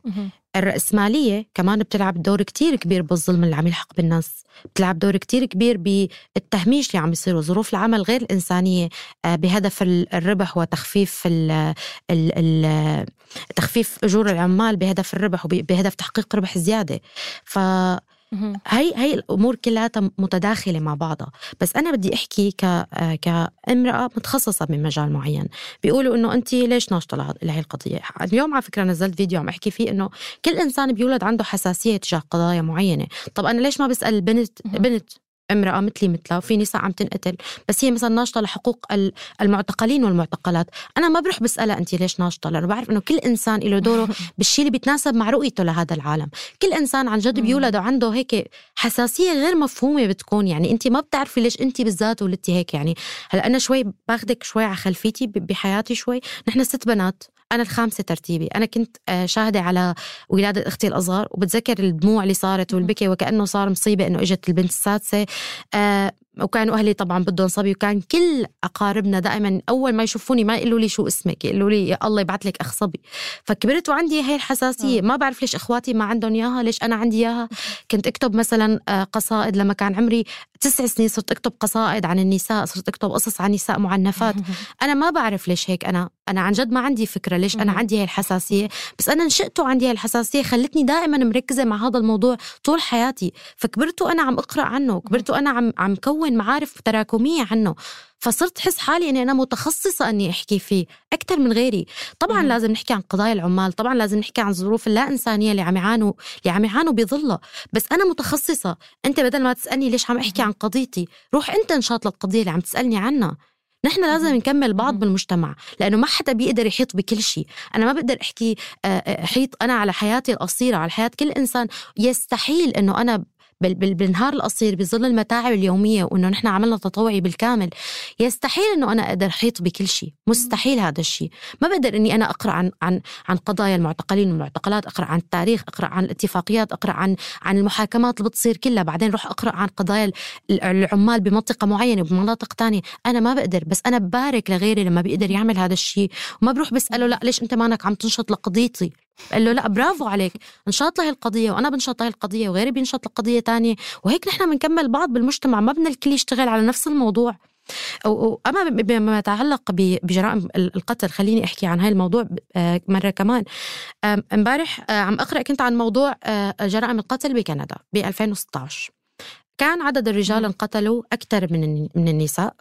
الرأسمالية كمان بتلعب دور كتير كبير بالظلم اللي عم يلحق بالناس. بتلعب دور كتير كبير بالتهميش اللي عم يصير وظروف العمل غير الإنسانية آه، بهدف الربح وتخفيف ال ال تخفيف أجور العمال بهدف الربح وبهدف تحقيق ربح زيادة. ف هي هي الأمور كلها متداخلة مع بعضها. بس أنا بدي أحكي ك كامرأة متخصصة بمجال معين. بيقولوا إنه انت ليش ناشطة لهي القضية؟ اليوم على فكرة نزلت فيديو عم أحكي فيه إنه كل إنسان بيولد عنده حساسية تجاه قضايا معينة. طب أنا ليش ما بسأل البنت بنت امرأة مثلي مثلها وفي نساء عم تنقتل. بس هي مثلا ناشطة لحقوق المعتقلين والمعتقلات. أنا ما بروح بسألها أنت ليش ناشطة؟ لأنه بعرف أنه كل إنسان له دوره بالشيء اللي بيتناسب مع رؤيته لهذا العالم. كل إنسان عن جد بيولد وعنده هيك حساسية غير مفهومة بتكون. يعني أنت ما بتعرفي ليش أنت بالذات ولدتي هيك. يعني هلأ أنا شوي باخدك شوي على خلفيتي بحياتي شوي. نحن ست بنات. أنا الخامسة ترتيبي. أنا كنت آه، شاهدة على ولادة أختي الأصغر وبتذكر الدموع اللي صارت والبكي وكأنه صار مصيبة إنه إجت البنت السادسة. آه، وكانوا أهلي طبعا بدهم صبي وكان كل أقاربنا دائما أول ما يشوفوني ما يقولوا لي شو اسمك يقولوا لي يا الله يبعث لك أخ صبي. فكبرت وعندي هي الحساسية ما بعرف ليش أخواتي ما عندهم إياها ليش أنا عندي إياها. كنت أكتب مثلا آه، قصائد لما كان عمري تسع سنين صرت أكتب قصائد عن النساء صرت أكتب قصص عن نساء معنفات. أنا ما بعرف ليش هيك أنا أنا عن جد ما عندي فكرة ليش أنا عندي هاي الحساسية. بس أنا نشأت وعندي هاي الحساسية خلتني دائما مركزة مع هذا الموضوع طول حياتي. فكبرت وأنا عم أقرأ عنه كبرت وأنا عم عم كون معارف تراكمية عنه. فصرت حس حالي إني أنا متخصصة إني أحكي فيه أكثر من غيري. طبعا مم. لازم نحكي عن قضايا العمال طبعا لازم نحكي عن الظروف اللا إنسانية اللي عم يعانوا اللي عم يعانوا بظلها بس أنا متخصصة. أنت بدل ما تسألني ليش عم أحكي عن قضيتي روح أنت نشاط للقضيه اللي عم تسألني عنها. نحن لازم نكمل بعض بالمجتمع لأنه ما حدا بيقدر يحيط بكل شيء. أنا ما بقدر أحكي أحيط أنا على حياتي القصيره على حياة كل إنسان. يستحيل إنه أنا بالنهار القصير بظل المتاعب اليومية وإنه نحن عملنا تطوعي بالكامل يستحيل إنه أنا أقدر أحيط بكل شيء. مستحيل هذا الشيء. ما بقدر إني أنا أقرأ عن عن عن قضايا المعتقلين والمعتقلات أقرأ عن التاريخ أقرأ عن الاتفاقيات أقرأ عن عن المحاكمات اللي بتصير كلها بعدين روح أقرأ عن قضايا العمال بمنطقة معينة بمناطق تانية. أنا ما بقدر بس أنا ببارك لغيري لما بيقدر يعمل هذا الشيء وما بروح بسأله لا ليش أنت مانك عم تنشط لقضيتي؟ قال له لا برافو عليك انشاط لهي القضية وأنا بنشط لهي القضية وغيري بينشط لقضية تانية وهيك نحن بنكمل بعض بالمجتمع ما بدنا الكل يشتغل على نفس الموضوع. أما بما يتعلق بجرائم القتل خليني أحكي عن هاي الموضوع آه، مرة كمان. امبارح آه، عم أقرأ كنت عن موضوع آه، جرائم القتل بكندا ب 2016 كان عدد الرجال انقتلوا أكثر من من النساء.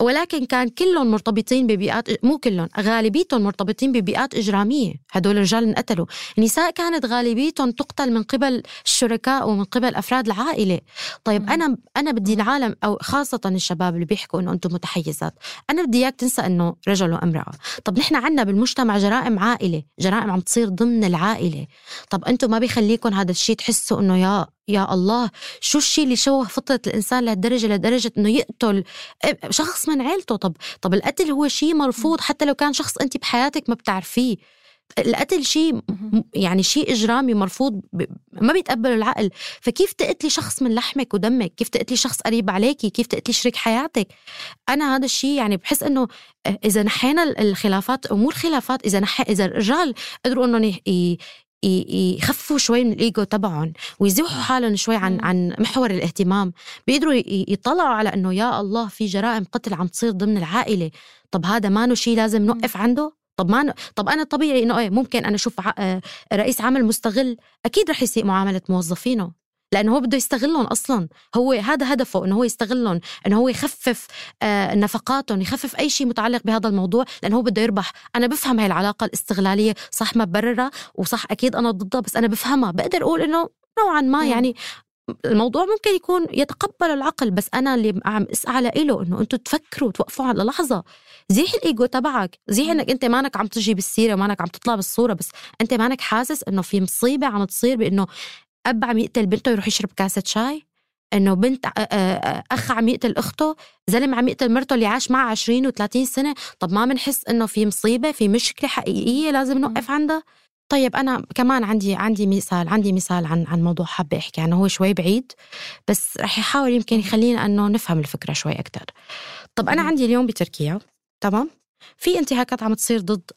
ولكن كان كلهم مرتبطين ببيئات مو كلهم غالبيتهم مرتبطين ببيئات إجرامية هدول الرجال انقتلوا. النساء كانت غالبيتهم تقتل من قبل الشركاء ومن قبل أفراد العائلة. طيب م. أنا أنا بدي العالم أو خاصة الشباب اللي بيحكوا إنه أنتم متحيزات أنا بدي إياك تنسى إنه رجل وامرأة. طب نحن عنا بالمجتمع جرائم عائلة جرائم عم تصير ضمن العائلة. طب أنتم ما بيخليكم هذا الشيء تحسوا إنه يا يا الله شو الشيء اللي شوه فطرة الإنسان لهالدرجة لدرجة إنه يقتل شخص من عيلته. طب طب القتل هو شيء مرفوض حتى لو كان شخص أنت بحياتك ما بتعرفيه. القتل شيء يعني شيء إجرامي مرفوض ما بيتقبله العقل. فكيف تقتلي شخص من لحمك ودمك؟ كيف تقتلي شخص قريب عليكي كيف تقتلي شريك حياتك؟ أنا هذا الشيء يعني بحس إنه إذا نحينا الخلافات أمور خلافات إذا نح... إذا الرجال قدروا إنهم يخفوا شوي من الإيجو تبعهم ويزوحوا حالهم شوي عن عن محور الاهتمام. بيقدروا يطلعوا على إنه يا الله في جرائم قتل عم تصير ضمن العائلة. طب هذا ما شيء لازم نوقف عنده؟ طب ما طب أنا طبيعي إنه إيه ممكن أنا أشوف آه، رئيس عمل مستغل. أكيد رح يسيء معاملة موظفينه. لأنه هو بده يستغلهم أصلا. هو هذا هدفه إنه هو يستغلهم إنه هو يخفف آه نفقاتهم يخفف أي شيء متعلق بهذا الموضوع لأنه هو بده يربح. أنا بفهم هاي العلاقة الاستغلالية صح ما ببررها وصح أكيد أنا ضدها بس أنا بفهمها. بقدر أقول إنه نوعا ما يعني الموضوع ممكن يكون يتقبل العقل بس أنا اللي عم أسعى له إنه أنتم تفكروا توقفوا على لحظة. زيح الإيجو تبعك. زيح إنك أنت مانك عم تجي بالسيرة ومانك عم تطلع بالصورة بس أنت مانك حاسس إنه في مصيبة عم تصير بإنه أب عم يقتل بنته يروح يشرب كاسة شاي؟ إنه بنت أخ عم يقتل أخته زلمة عم يقتل مرته اللي عاش معها 20 و30 سنة. طب ما بنحس إنه في مصيبة في مشكلة حقيقية لازم نوقف عندها طيب أنا كمان عندي عندي مثال عندي مثال عن عن موضوع حابة أحكي عنه. هو شوي بعيد بس رح يحاول يمكن يخلينا إنه نفهم الفكرة شوي أكثر طب أنا عندي اليوم بتركيا تمام؟ في انتهاكات عم تصير ضد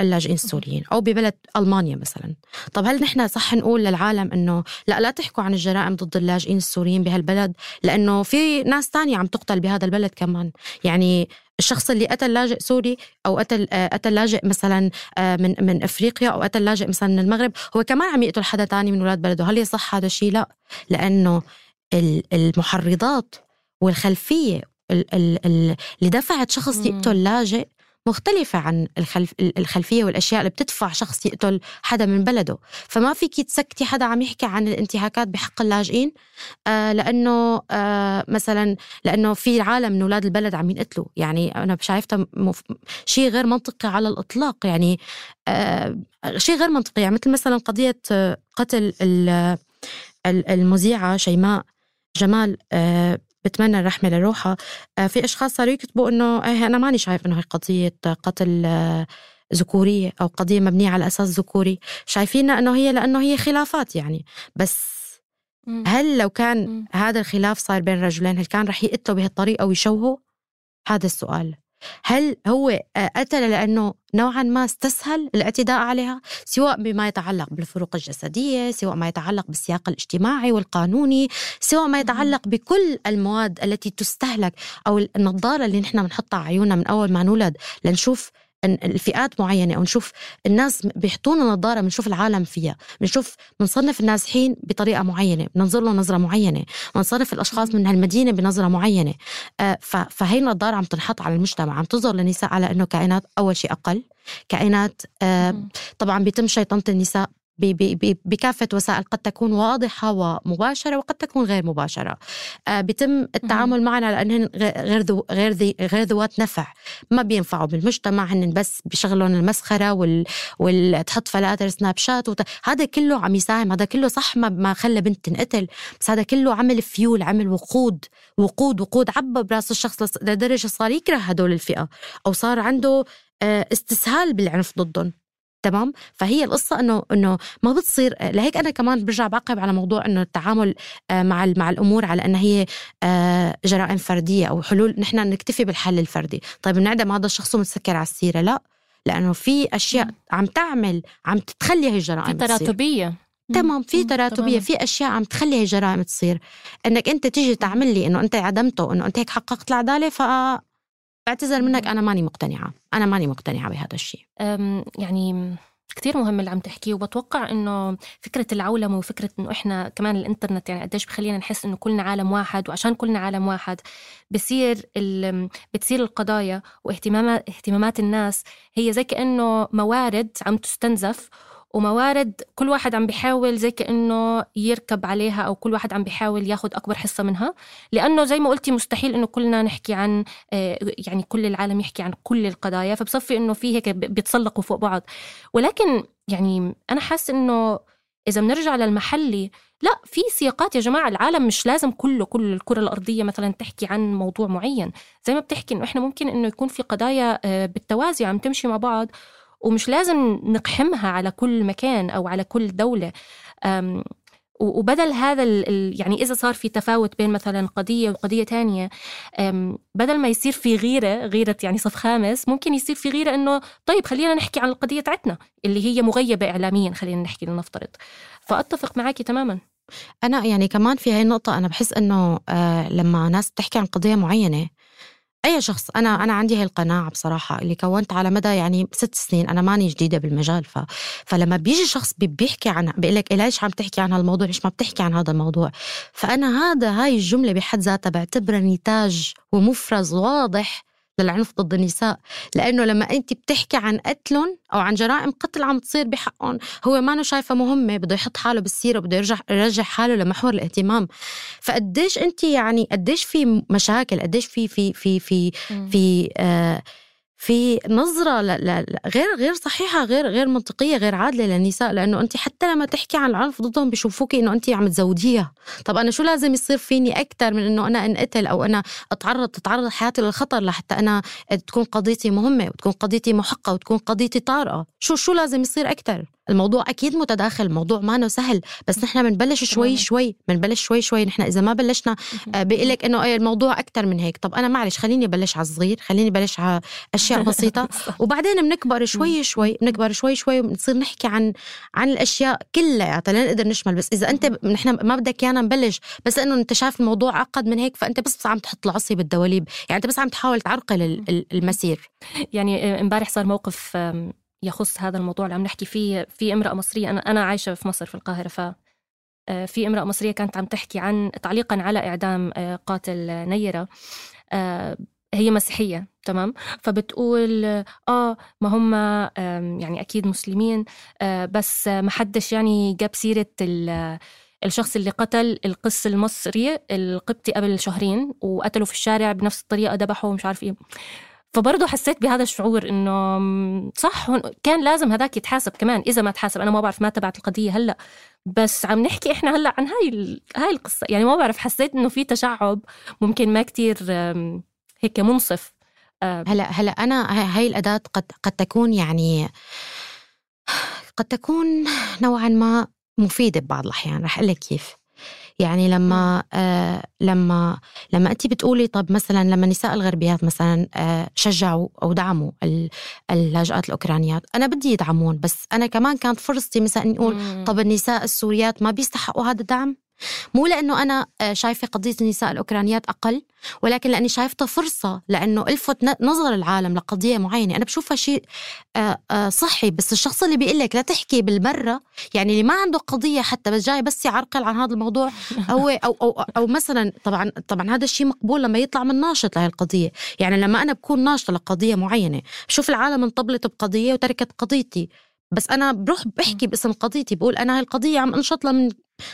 اللاجئين السوريين أو ببلد ألمانيا مثلا. طب هل نحن صح نقول للعالم إنه لا لا تحكوا عن الجرائم ضد اللاجئين السوريين بهالبلد؟ لأنه في ناس تانية عم تقتل بهذا البلد كمان. يعني الشخص اللي قتل لاجئ سوري أو قتل قتل لاجئ مثلا آه، من من إفريقيا أو قتل لاجئ مثلا من المغرب هو كمان عم يقتل حدا تاني من أولاد بلده. هل يصح هذا الشيء لا. لأنه المحرضات والخلفية اللي دفعت شخص يقتل لاجئ مختلفة عن الخلف الخلفية والأشياء اللي بتدفع شخص يقتل حدا من بلده. فما فيك تسكتي حدا عم يحكي عن الانتهاكات بحق اللاجئين آه لأنه آه مثلا لأنه في عالم من أولاد البلد عم ينقتلوا. يعني أنا شايفتها مف... شيء غير منطقي على الإطلاق. يعني آه شيء غير منطقي. يعني مثل مثلا قضية قتل المذيعة شيماء جمال آه بتمنى الرحمة لروحها. آه، في أشخاص صاروا يكتبوا إنه إيه أنا ماني شايف إنه هي قضية قتل آه، ذكورية أو قضية مبنية على أساس ذكوري. شايفينها إنه هي لأنه هي خلافات يعني. بس هل لو كان هذا الخلاف صار بين رجلين هل كان رح يقتلوا بهالطريقة ويشوهوا؟ هذا السؤال. هل هو قتل لأنه نوعا ما استسهل الاعتداء عليها؟ سواء بما يتعلق بالفروق الجسدية سواء ما يتعلق بالسياق الاجتماعي والقانوني سواء ما يتعلق بكل المواد التي تستهلك أو النظارة اللي نحن بنحطها عيوننا من أول ما نولد لنشوف الفئات معينة أو نشوف الناس بيحطونا نظارة بنشوف العالم فيها بنشوف بنصنف النازحين بطريقة معينة بننظر له نظرة معينة بنصنف الأشخاص من هالمدينة بنظرة معينة. آه، فهي النظارة عم تنحط على المجتمع عم تظهر للنساء على إنه كائنات أول شيء أقل كائنات آه، طبعا بيتم شيطنة النساء بكافة وسائل قد تكون واضحة ومباشرة وقد تكون غير مباشرة. آه، بيتم التعامل معنا على أنهن غير ذو غير ذي غير ذوات نفع. ما بينفعوا بالمجتمع هن بس بيشغلون المسخرة وال, وال... تحط فلاتر سناب شات وت... هذا كله عم يساهم هذا كله صح ما ما خلى بنت تنقتل بس هذا كله عمل فيول عمل وقود وقود وقود عبى برأس الشخص لدرجة صار يكره هدول الفئة أو صار عنده آه، استسهال بالعنف ضدهم تمام؟ فهي القصة إنه إنه ما بتصير لهيك أنا كمان برجع بعقب على موضوع إنه التعامل آه، مع مع الأمور على إنها هي آه، جرائم فردية أو حلول. نحن نكتفي بالحل الفردي. طيب بنعدم هذا الشخص ومتسكر على السيرة؟ لا. لأنه في أشياء عم تعمل عم تتخلي هي الجرائم في تراتبية. تمام في تراتبية. في أشياء عم تخلي هي الجرائم تصير. إنك أنت تيجي تعمل لي إنه أنت عدمته إنه أنت هيك حققت العدالة ف بعتذر منك أنا ماني مقتنعة. أنا ماني مقتنعة بهذا الشيء. يعني كتير مهم اللي عم تحكيه وبتوقع إنه فكرة العولمة وفكرة إنه إحنا كمان الإنترنت يعني قديش بخلينا نحس إنه كلنا عالم واحد وعشان كلنا عالم واحد بصير بتصير القضايا واهتمامات اهتمامات الناس هي زي كأنه موارد عم تستنزف وموارد كل واحد عم بيحاول زي كأنه يركب عليها أو كل واحد عم بيحاول ياخد أكبر حصة منها. لأنه زي ما قلتي مستحيل إنه كلنا نحكي عن آه، يعني كل العالم يحكي عن كل القضايا فبصفي إنه في هيك بيتسلقوا فوق بعض. ولكن يعني أنا حاسة إنه إذا بنرجع للمحلي لا في سياقات يا جماعة العالم مش لازم كله كل الكرة الأرضية مثلا تحكي عن موضوع معين. زي ما بتحكي إنه إحنا ممكن إنه يكون في قضايا آه، بالتوازي عم تمشي مع بعض. ومش لازم نقحمها على كل مكان أو على كل دولة. وبدل هذا يعني إذا صار في تفاوت بين مثلا قضية وقضية تانية بدل ما يصير في غيرة غيرة يعني صف خامس ممكن يصير في غيرة إنه طيب خلينا نحكي عن القضية تاعتنا اللي هي مغيبة إعلاميا خلينا نحكي لنفترض. فأتفق معك تماما. أنا يعني كمان في هاي النقطة أنا بحس إنه آه لما ناس بتحكي عن قضية معينة أي شخص أنا أنا عندي هاي القناعة بصراحة اللي كونت على مدى يعني ست سنين أنا ماني جديدة بالمجال ف... فلما بيجي شخص بيحكي عن بيقول لك ليش عم تحكي عن هالموضوع؟ ليش ما بتحكي عن هذا الموضوع؟ فأنا هذا هاي الجملة بحد ذاتها بعتبرها نتاج ومفرز واضح للعنف ضد النساء لأنه لما أنت بتحكي عن قتلهم أو عن جرائم قتل عم تصير بحقهم هو ما شايفة مهمة بده يحط حاله بالسيرة بده يرجع يرجع حاله لمحور الاهتمام. فقديش أنت يعني قديش في مشاكل قديش في في في في في آه في نظرة. غير غير صحيحة غير غير منطقية غير عادلة للنساء لأنه أنت حتى لما تحكي عن العنف ضدهم بيشوفوكي إنه أنت عم تزوديها طب أنا شو لازم يصير فيني أكثر من إنه أنا أنقتل أو أنا أتعرض تتعرض حياتي للخطر لحتى أنا تكون قضيتي مهمة وتكون قضيتي محقة وتكون قضيتي طارئة شو شو لازم يصير أكثر الموضوع أكيد متداخل الموضوع ما سهل بس نحن بنبلش شوي شوي بنبلش شوي شوي نحن إذا ما بلشنا آه، بيقول لك إنه إيه الموضوع أكثر من هيك. طب أنا معلش خليني بلش على الصغير خليني بلش على أشياء بسيطة. وبعدين بنكبر شوي شوي بنكبر شوي شوي وبنصير نحكي عن عن الأشياء كلها لنقدر نشمل. بس إذا أنت نحن ما بدك إيانا نبلش بس إنه أنت شايف الموضوع اعقد من هيك فأنت بس عم تحط العصي بالدواليب. يعني أنت بس عم تحاول تعرقل المسير. يعني آه، إمبارح صار موقف يخص هذا الموضوع اللي عم نحكي فيه في امرأة مصرية أنا أنا عايشة في مصر في القاهرة ف آه، في امرأة مصرية كانت عم تحكي عن تعليقا على إعدام آه، قاتل نيرة آه، هي مسيحية تمام؟ فبتقول آه ما هم يعني أكيد مسلمين بس ما حدش يعني جاب سيرة الشخص اللي قتل القس المصري القبطي قبل شهرين وقتله في الشارع بنفس الطريقة ذبحه ومش عارف إيه. فبرضه حسيت بهذا الشعور إنه صح كان لازم هذاك يتحاسب كمان إذا ما تحاسب. أنا ما بعرف ما تبعت القضية هلأ بس عم نحكي إحنا هلأ عن هاي هاي القصة. يعني ما بعرف حسيت إنه في تشعب ممكن ما كتير هيك منصف. هلأ هلأ أنا هاي الأداة قد قد تكون يعني قد تكون نوعا ما مفيدة ببعض الأحيان. رح أقول لك كيف. يعني لما آه لما لما انت بتقولي طب مثلا لما النساء الغربيات مثلا آه شجعوا أو دعموا اللاجئات الأوكرانيات أنا بدي يدعمون بس أنا كمان كانت فرصتي مثلا إني أقول طب النساء السوريات ما بيستحقوا هذا الدعم؟ مو لأنه أنا آه، شايفة قضية النساء الأوكرانيات أقل ولكن لأني شايفتها فرصة لأنه ألفت نظر العالم لقضية معينة. أنا بشوفها شيء آه، آه، صحي. بس الشخص اللي بيقول لك لا تحكي بالبرة يعني اللي ما عنده قضية حتى بس جاي بس يعرقل عن هذا الموضوع هو أو أو أو مثلا طبعا طبعا هذا الشيء مقبول لما يطلع من ناشط لهي القضية. يعني لما أنا بكون ناشطة لقضية معينة شوف العالم انطبلت بقضية وتركت قضيتي. بس أنا بروح بحكي باسم قضيتي بقول أنا هاي القضية عم انشط لها من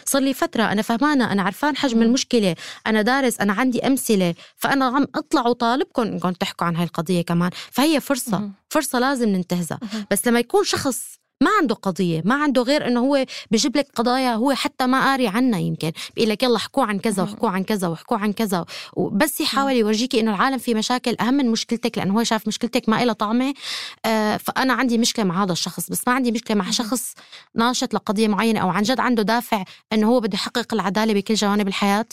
صار لي فترة أنا فهمانة أنا عرفان حجم المشكلة أنا دارس أنا عندي أمثلة فأنا عم أطلع وطالبكم إنكم تحكوا عن هاي القضية كمان. فهي فرصة فرصة لازم ننتهزها. بس لما يكون شخص ما عنده قضية ما عنده غير إنه هو بجيب لك قضايا هو حتى ما قاري عنها يمكن. بيقول لك يلا احكوا عن كذا واحكوا عن كذا واحكوا عن كذا. وبس يحاول يورجيكي إنه العالم في مشاكل أهم من مشكلتك لأنه هو شاف مشكلتك ما لها طعمة. آه فأنا عندي مشكلة مع هذا الشخص بس ما عندي مشكلة مع شخص ناشط لقضية معينة أو عن جد عنده دافع إنه هو بده يحقق العدالة بكل جوانب الحياة.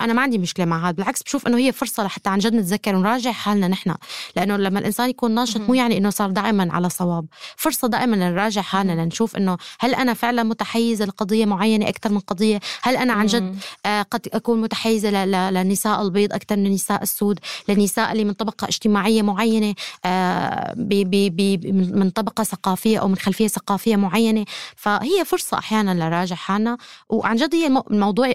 أنا ما عندي مشكلة مع هذا بالعكس بشوف إنه هي فرصة لحتى عن جد نتذكر ونراجع حالنا نحن. لأنه لما الإنسان يكون ناشط مو يعني إنه صار دائما على صواب. فرصة دائما نراجع حالنا لنشوف إنه هل أنا فعلا متحيزة لقضية معينة أكثر من قضية؟ هل أنا عن جد آه قد أكون متحيزة للنساء البيض أكثر من النساء السود للنساء اللي من طبقة اجتماعية معينة آه بي بي بي من طبقة ثقافية أو من خلفية ثقافية معينة. فهي فرصة أحيانا لنراجع حالنا. وعن جد هي الموضوع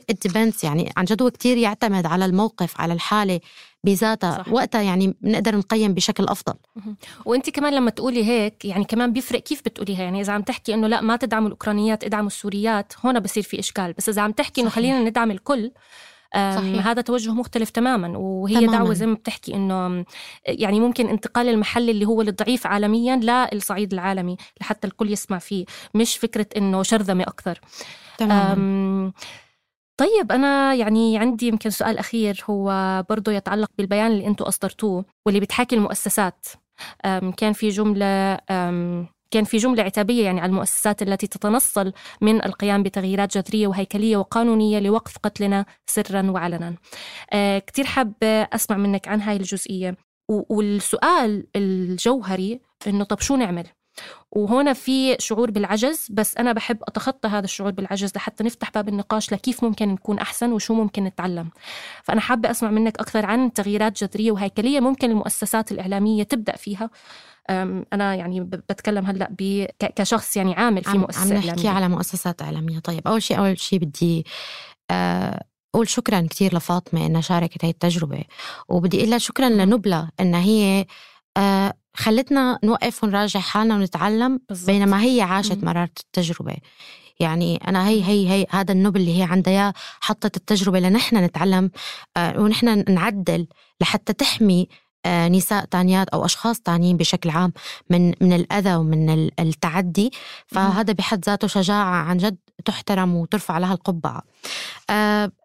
it depends يعني عن جد هو كثير يعتمد على الموقف على الحالة بذاتها صح. وقتها يعني بنقدر نقيم بشكل أفضل. وانت كمان لما تقولي هيك يعني كمان بيفرق كيف بتقوليها؟ يعني إذا عم تحكي إنه لا ما تدعموا الأوكرانيات ادعموا السوريات هون بصير في إشكال. بس إذا عم تحكي إنه خلينا ندعم الكل صحيح. هذا توجه مختلف تماما. وهي تماماً. دعوه زي ما بتحكي إنه يعني ممكن انتقال المحل اللي هو الضعيف عالميا للصعيد العالمي لحتى الكل يسمع فيه مش فكرة إنه شرذمة أكثر. تماما. طيب أنا يعني عندي يمكن سؤال أخير هو برضه يتعلق بالبيان اللي أنتم أصدرتوه واللي بتحاكي المؤسسات. كان في جملة كان في جملة عتابية يعني على المؤسسات التي تتنصل من القيام بتغييرات جذرية وهيكلية وقانونية لوقف قتلنا سرا وعلنا. أه، كتير حابة أسمع منك عن هاي الجزئية. والسؤال الجوهري إنه طب شو نعمل؟ وهنا في شعور بالعجز بس أنا بحب أتخطى هذا الشعور بالعجز لحتى نفتح باب النقاش لكيف ممكن نكون أحسن وشو ممكن نتعلم. فأنا حابة أسمع منك أكثر عن تغييرات جذرية وهيكلية ممكن المؤسسات الإعلامية تبدأ فيها. أنا يعني بتكلم هلأ كشخص يعني عامل في مؤسسة عم نحكي إعلامية. على مؤسسات إعلامية. طيب أول شيء أول شيء بدي آه، أقول شكرا كثير لفاطمة إنها شاركت هاي التجربة وبدي أقول لها شكرا لنبلة إنها هي خلتنا نوقف ونراجع حالنا ونتعلم بالزبط. بينما هي عاشت مرارة التجربة. يعني أنا هي هي هي هذا النوبل اللي هي عندها إياه حطت التجربة لنحن نتعلم آه، ونحن نعدل لحتى تحمي آه، نساء تانيات أو أشخاص تانيين بشكل عام من من الأذى ومن التعدي. فهذا بحد ذاته شجاعة عن جد تحترم وترفع لها القبعة.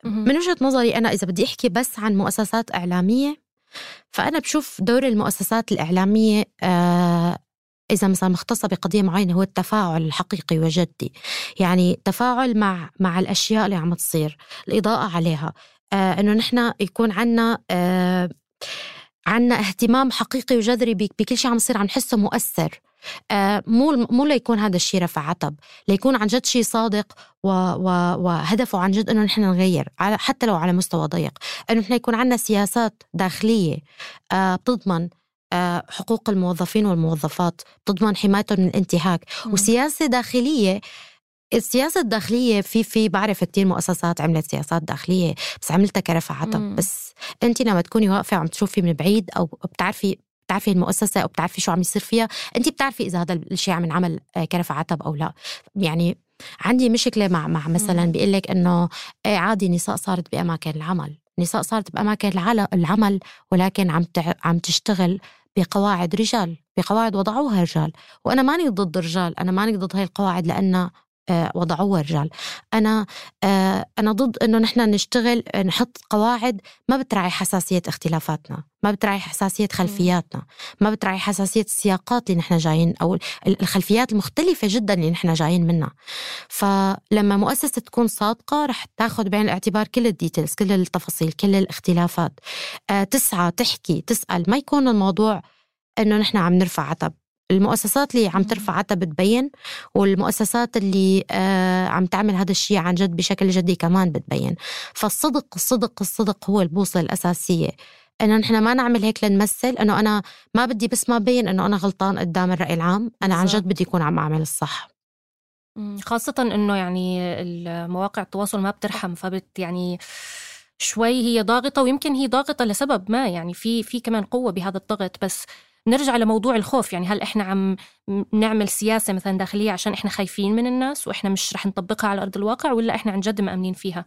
من وجهة نظري أنا إذا بدي أحكي بس عن مؤسسات إعلامية فأنا بشوف دور المؤسسات الإعلامية آه إذا مثلا مختصة بقضية معينة هو التفاعل الحقيقي وجدي. يعني تفاعل مع مع الأشياء اللي عم تصير الإضاءة عليها آه إنه نحن يكون عنا آه عنا اهتمام حقيقي وجذري بكل شيء عم يصير عم نحسه مؤثر. مو مو ليكون هذا الشيء رفع عتب ليكون عن جد شيء صادق و و وهدفه عن جد إنه نحن نغير على حتى لو على مستوى ضيق. إنه نحن يكون عندنا سياسات داخلية آه بتضمن آه حقوق الموظفين والموظفات بتضمن حمايتهم من الانتهاك. وسياسة داخلية السياسة الداخلية في في بعرف كتير مؤسسات عملت سياسات داخلية بس عملتها كرفع عتب بس انت لما تكوني واقفة وعم تشوفي من بعيد أو بتعرفي بتعرفي المؤسسة أو بتعرفي شو عم يصير فيها أنت بتعرفي إذا هذا الشيء عم ينعمل آه، كرفع عتب أو لا. يعني عندي مشكلة مع مع مثلا بيقول لك إنه إيه عادي نساء صارت بأماكن العمل. نساء صارت بأماكن العمل ولكن عم عم تشتغل بقواعد رجال بقواعد وضعوها رجال. وأنا ماني ضد الرجال أنا ماني ضد هاي القواعد لأن آه، وضعوها الرجال أنا آه، أنا ضد إنه نحن نشتغل نحط قواعد ما بتراعي حساسية اختلافاتنا ما بتراعي حساسية خلفياتنا ما بتراعي حساسية السياقات اللي نحن جايين أو الخلفيات المختلفة جدا اللي نحن جايين منها. فلما مؤسسة تكون صادقة رح تاخذ بعين الاعتبار كل الديتيلز كل التفاصيل كل الاختلافات. تسعى تحكي تسأل ما يكون الموضوع إنه نحن عم نرفع عتب. المؤسسات اللي عم ترفع عتب بتبين والمؤسسات اللي آه عم تعمل هذا الشيء عن جد بشكل جدي كمان بتبين. فالصدق الصدق الصدق هو البوصلة الأساسية. إنه نحن ما نعمل هيك لنمثل إنه أنا ما بدي بس ما بين إنه أنا غلطان قدام الرأي العام أنا عن جد بدي اكون عم أعمل الصح. خاصة إنه يعني المواقع التواصل ما بترحم فبت يعني شوي هي ضاغطة ويمكن هي ضاغطة لسبب ما يعني في في كمان قوة بهذا الضغط. بس نرجع لموضوع الخوف يعني هل إحنا عم نعمل سياسة مثلا داخلية عشان إحنا خايفين من الناس وإحنا مش رح نطبقها على أرض الواقع ولا إحنا عن جد مأمنين فيها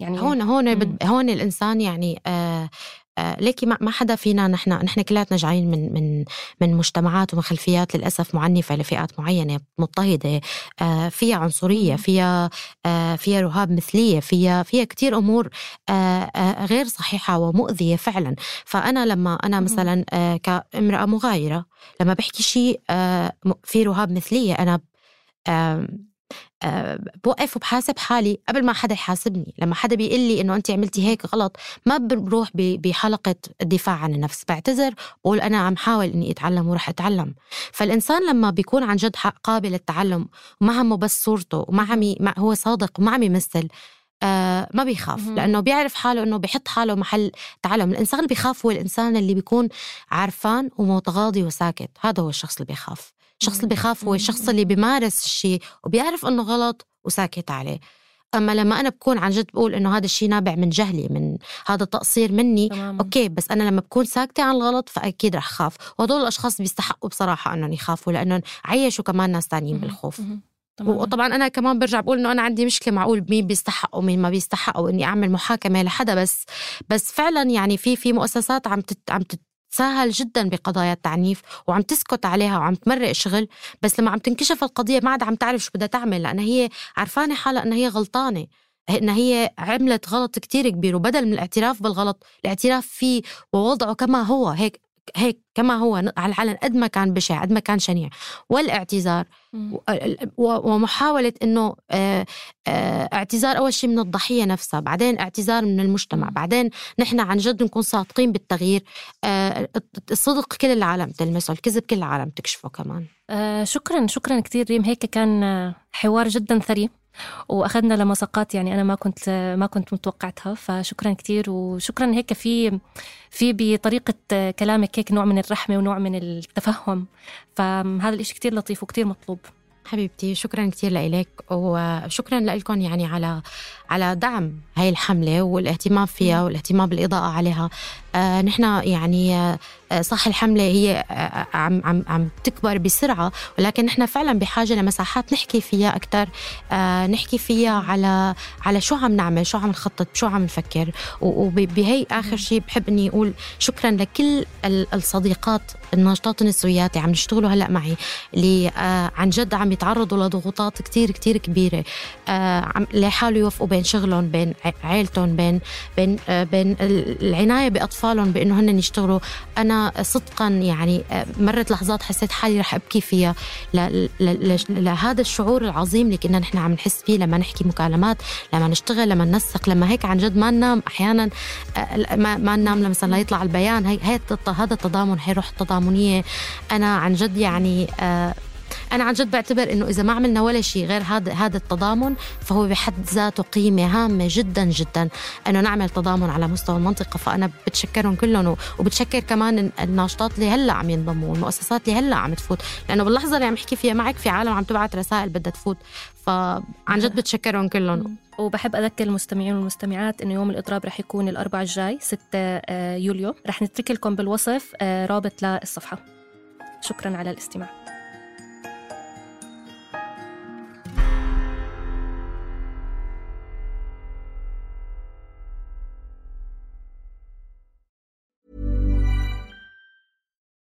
يعني هون هون. هون الإنسان يعني آه آه ليكي ما حدا فينا نحن نحن كلياتنا جايين من من من مجتمعات ومن خلفيات للأسف معنفة لفئات معينة مضطهدة. آه فيها عنصرية فيها آه فيها رهاب مثلية فيها فيها كثير أمور غير صحيحة ومؤذية فعلا. فأنا لما أنا مثلا كامرأة مغايرة لما بحكي شيء في رهاب مثلية أنا بوقف وبحاسب حالي قبل ما حدا يحاسبني. لما حدا بيقول لي إنه انت عملتي هيك غلط ما بروح بحلقة الدفاع عن النفس. بعتذر بقول أنا عم حاول إني أتعلم ورح أتعلم. فالإنسان لما بيكون عن جد قابل للتعلم وما همه بس صورته وما عم هو صادق وما عم يمثل آه ما بيخاف. لأنه بيعرف حاله إنه بيحط حاله محل تعلم. الإنسان اللي بيخاف هو الإنسان اللي بيكون عارفان ومتغاضي وساكت. هذا هو الشخص اللي بيخاف. الشخص اللي بيخاف هو الشخص اللي بيمارس الشيء وبيعرف إنه غلط وساكت عليه. أما لما أنا بكون عن جد بقول إنه هذا الشيء نابع من جهلي من هذا تقصير مني تمام. أوكي بس أنا لما بكون ساكتة عن الغلط فأكيد رح خاف. وهدول الأشخاص بيستحقوا بصراحة إنهم يخافوا لأنهم عيشوا كمان ناس تانيين بالخوف. طبعا. وطبعا أنا كمان برجع بقول إنه أنا عندي مشكلة معقول مين بيستحق ومين ما بيستحق وإني أعمل محاكمة لحدا بس بس فعلا يعني في في مؤسسات عم تت عم تت تتساهل جدا بقضايا التعنيف وعم تسكت عليها وعم تمرق شغل. بس لما عم تنكشف القضية ما عاد عم تعرف شو بدها تعمل لانها هي عرفانة حالها إنها هي غلطانة. إنها هي عملت غلط كتير كبير وبدل من الاعتراف بالغلط الاعتراف فيه ووضعه كما هو. هيك هيك كما هو على العلن قد ما كان بشع قد ما كان شنيع. والاعتذار. ومحاولة أنه آه، آه، اعتذار أول شيء من الضحية نفسها بعدين اعتذار من المجتمع بعدين نحن عن جد نكون صادقين بالتغيير. آه، الصدق كل العالم تلمسه الكذب كل العالم تكشفه كمان. شكرا شكرا كثير ريم. هيك كان حوار جدا ثري وأخذنا لمساقات يعني أنا ما كنت ما كنت متوقعتها فشكرا كثير وشكرا هيك في في بطريقة كلامك هيك نوع من الرحمة ونوع من التفهم. فهذا الإشي كثير لطيف وكثير مطلوب. حبيبتي شكرا كثير لك وشكرا لكم يعني على على دعم هاي الحملة والاهتمام فيها والاهتمام بالإضاءة عليها. آه نحن يعني آه صح الحملة هي آه عم عم عم تكبر بسرعة ولكن نحن فعلا بحاجة لمساحات نحكي فيها أكثر آه نحكي فيها على على شو عم نعمل شو عم نخطط شو عم نفكر. وبهي آخر شيء بحب إني أقول شكرا لكل الصديقات الناشطات النسويات عم يشتغلوا هلأ معي اللي آه عن جد عم يتعرضوا لضغوطات كتير كتير كبيرة. آه عم ليحاولوا يوفقوا بين شغلهم بين عائلتهم بين بين آه بين العناية بأطفالهم بإنه هن يشتغلوا. أنا صدقا يعني آه مرت لحظات حسيت حالي رح أبكي فيها. لهذا الشعور العظيم اللي كنا نحن عم نحس فيه لما نحكي مكالمات لما نشتغل لما ننسق لما هيك عن جد ما ننام أحيانا آه ما, ما ننام لما مثلا يطلع البيان. هي هذا التضامن هي روح التضامنية. أنا عن جد يعني آه أنا عن جد بعتبر إنه إذا ما عملنا ولا شيء غير هذا هذا التضامن فهو بحد ذاته قيمة هامة جدا جدا. إنه نعمل تضامن على مستوى المنطقة فأنا بتشكرهم كلهم. وبتشكر كمان الناشطات اللي هلأ عم ينضموا والمؤسسات اللي هلأ عم تفوت. لأنه باللحظة اللي عم احكي فيها معك في عالم عم تبعت رسائل بدها تفوت. فعن جد بتشكرهم كلهم. وبحب أذكر المستمعين والمستمعات إنه يوم الإضراب رح يكون الأربعاء الجاي 6 آه، يوليو. رح نترك لكم بالوصف آه، رابط للصفحة. شكرا على الاستماع.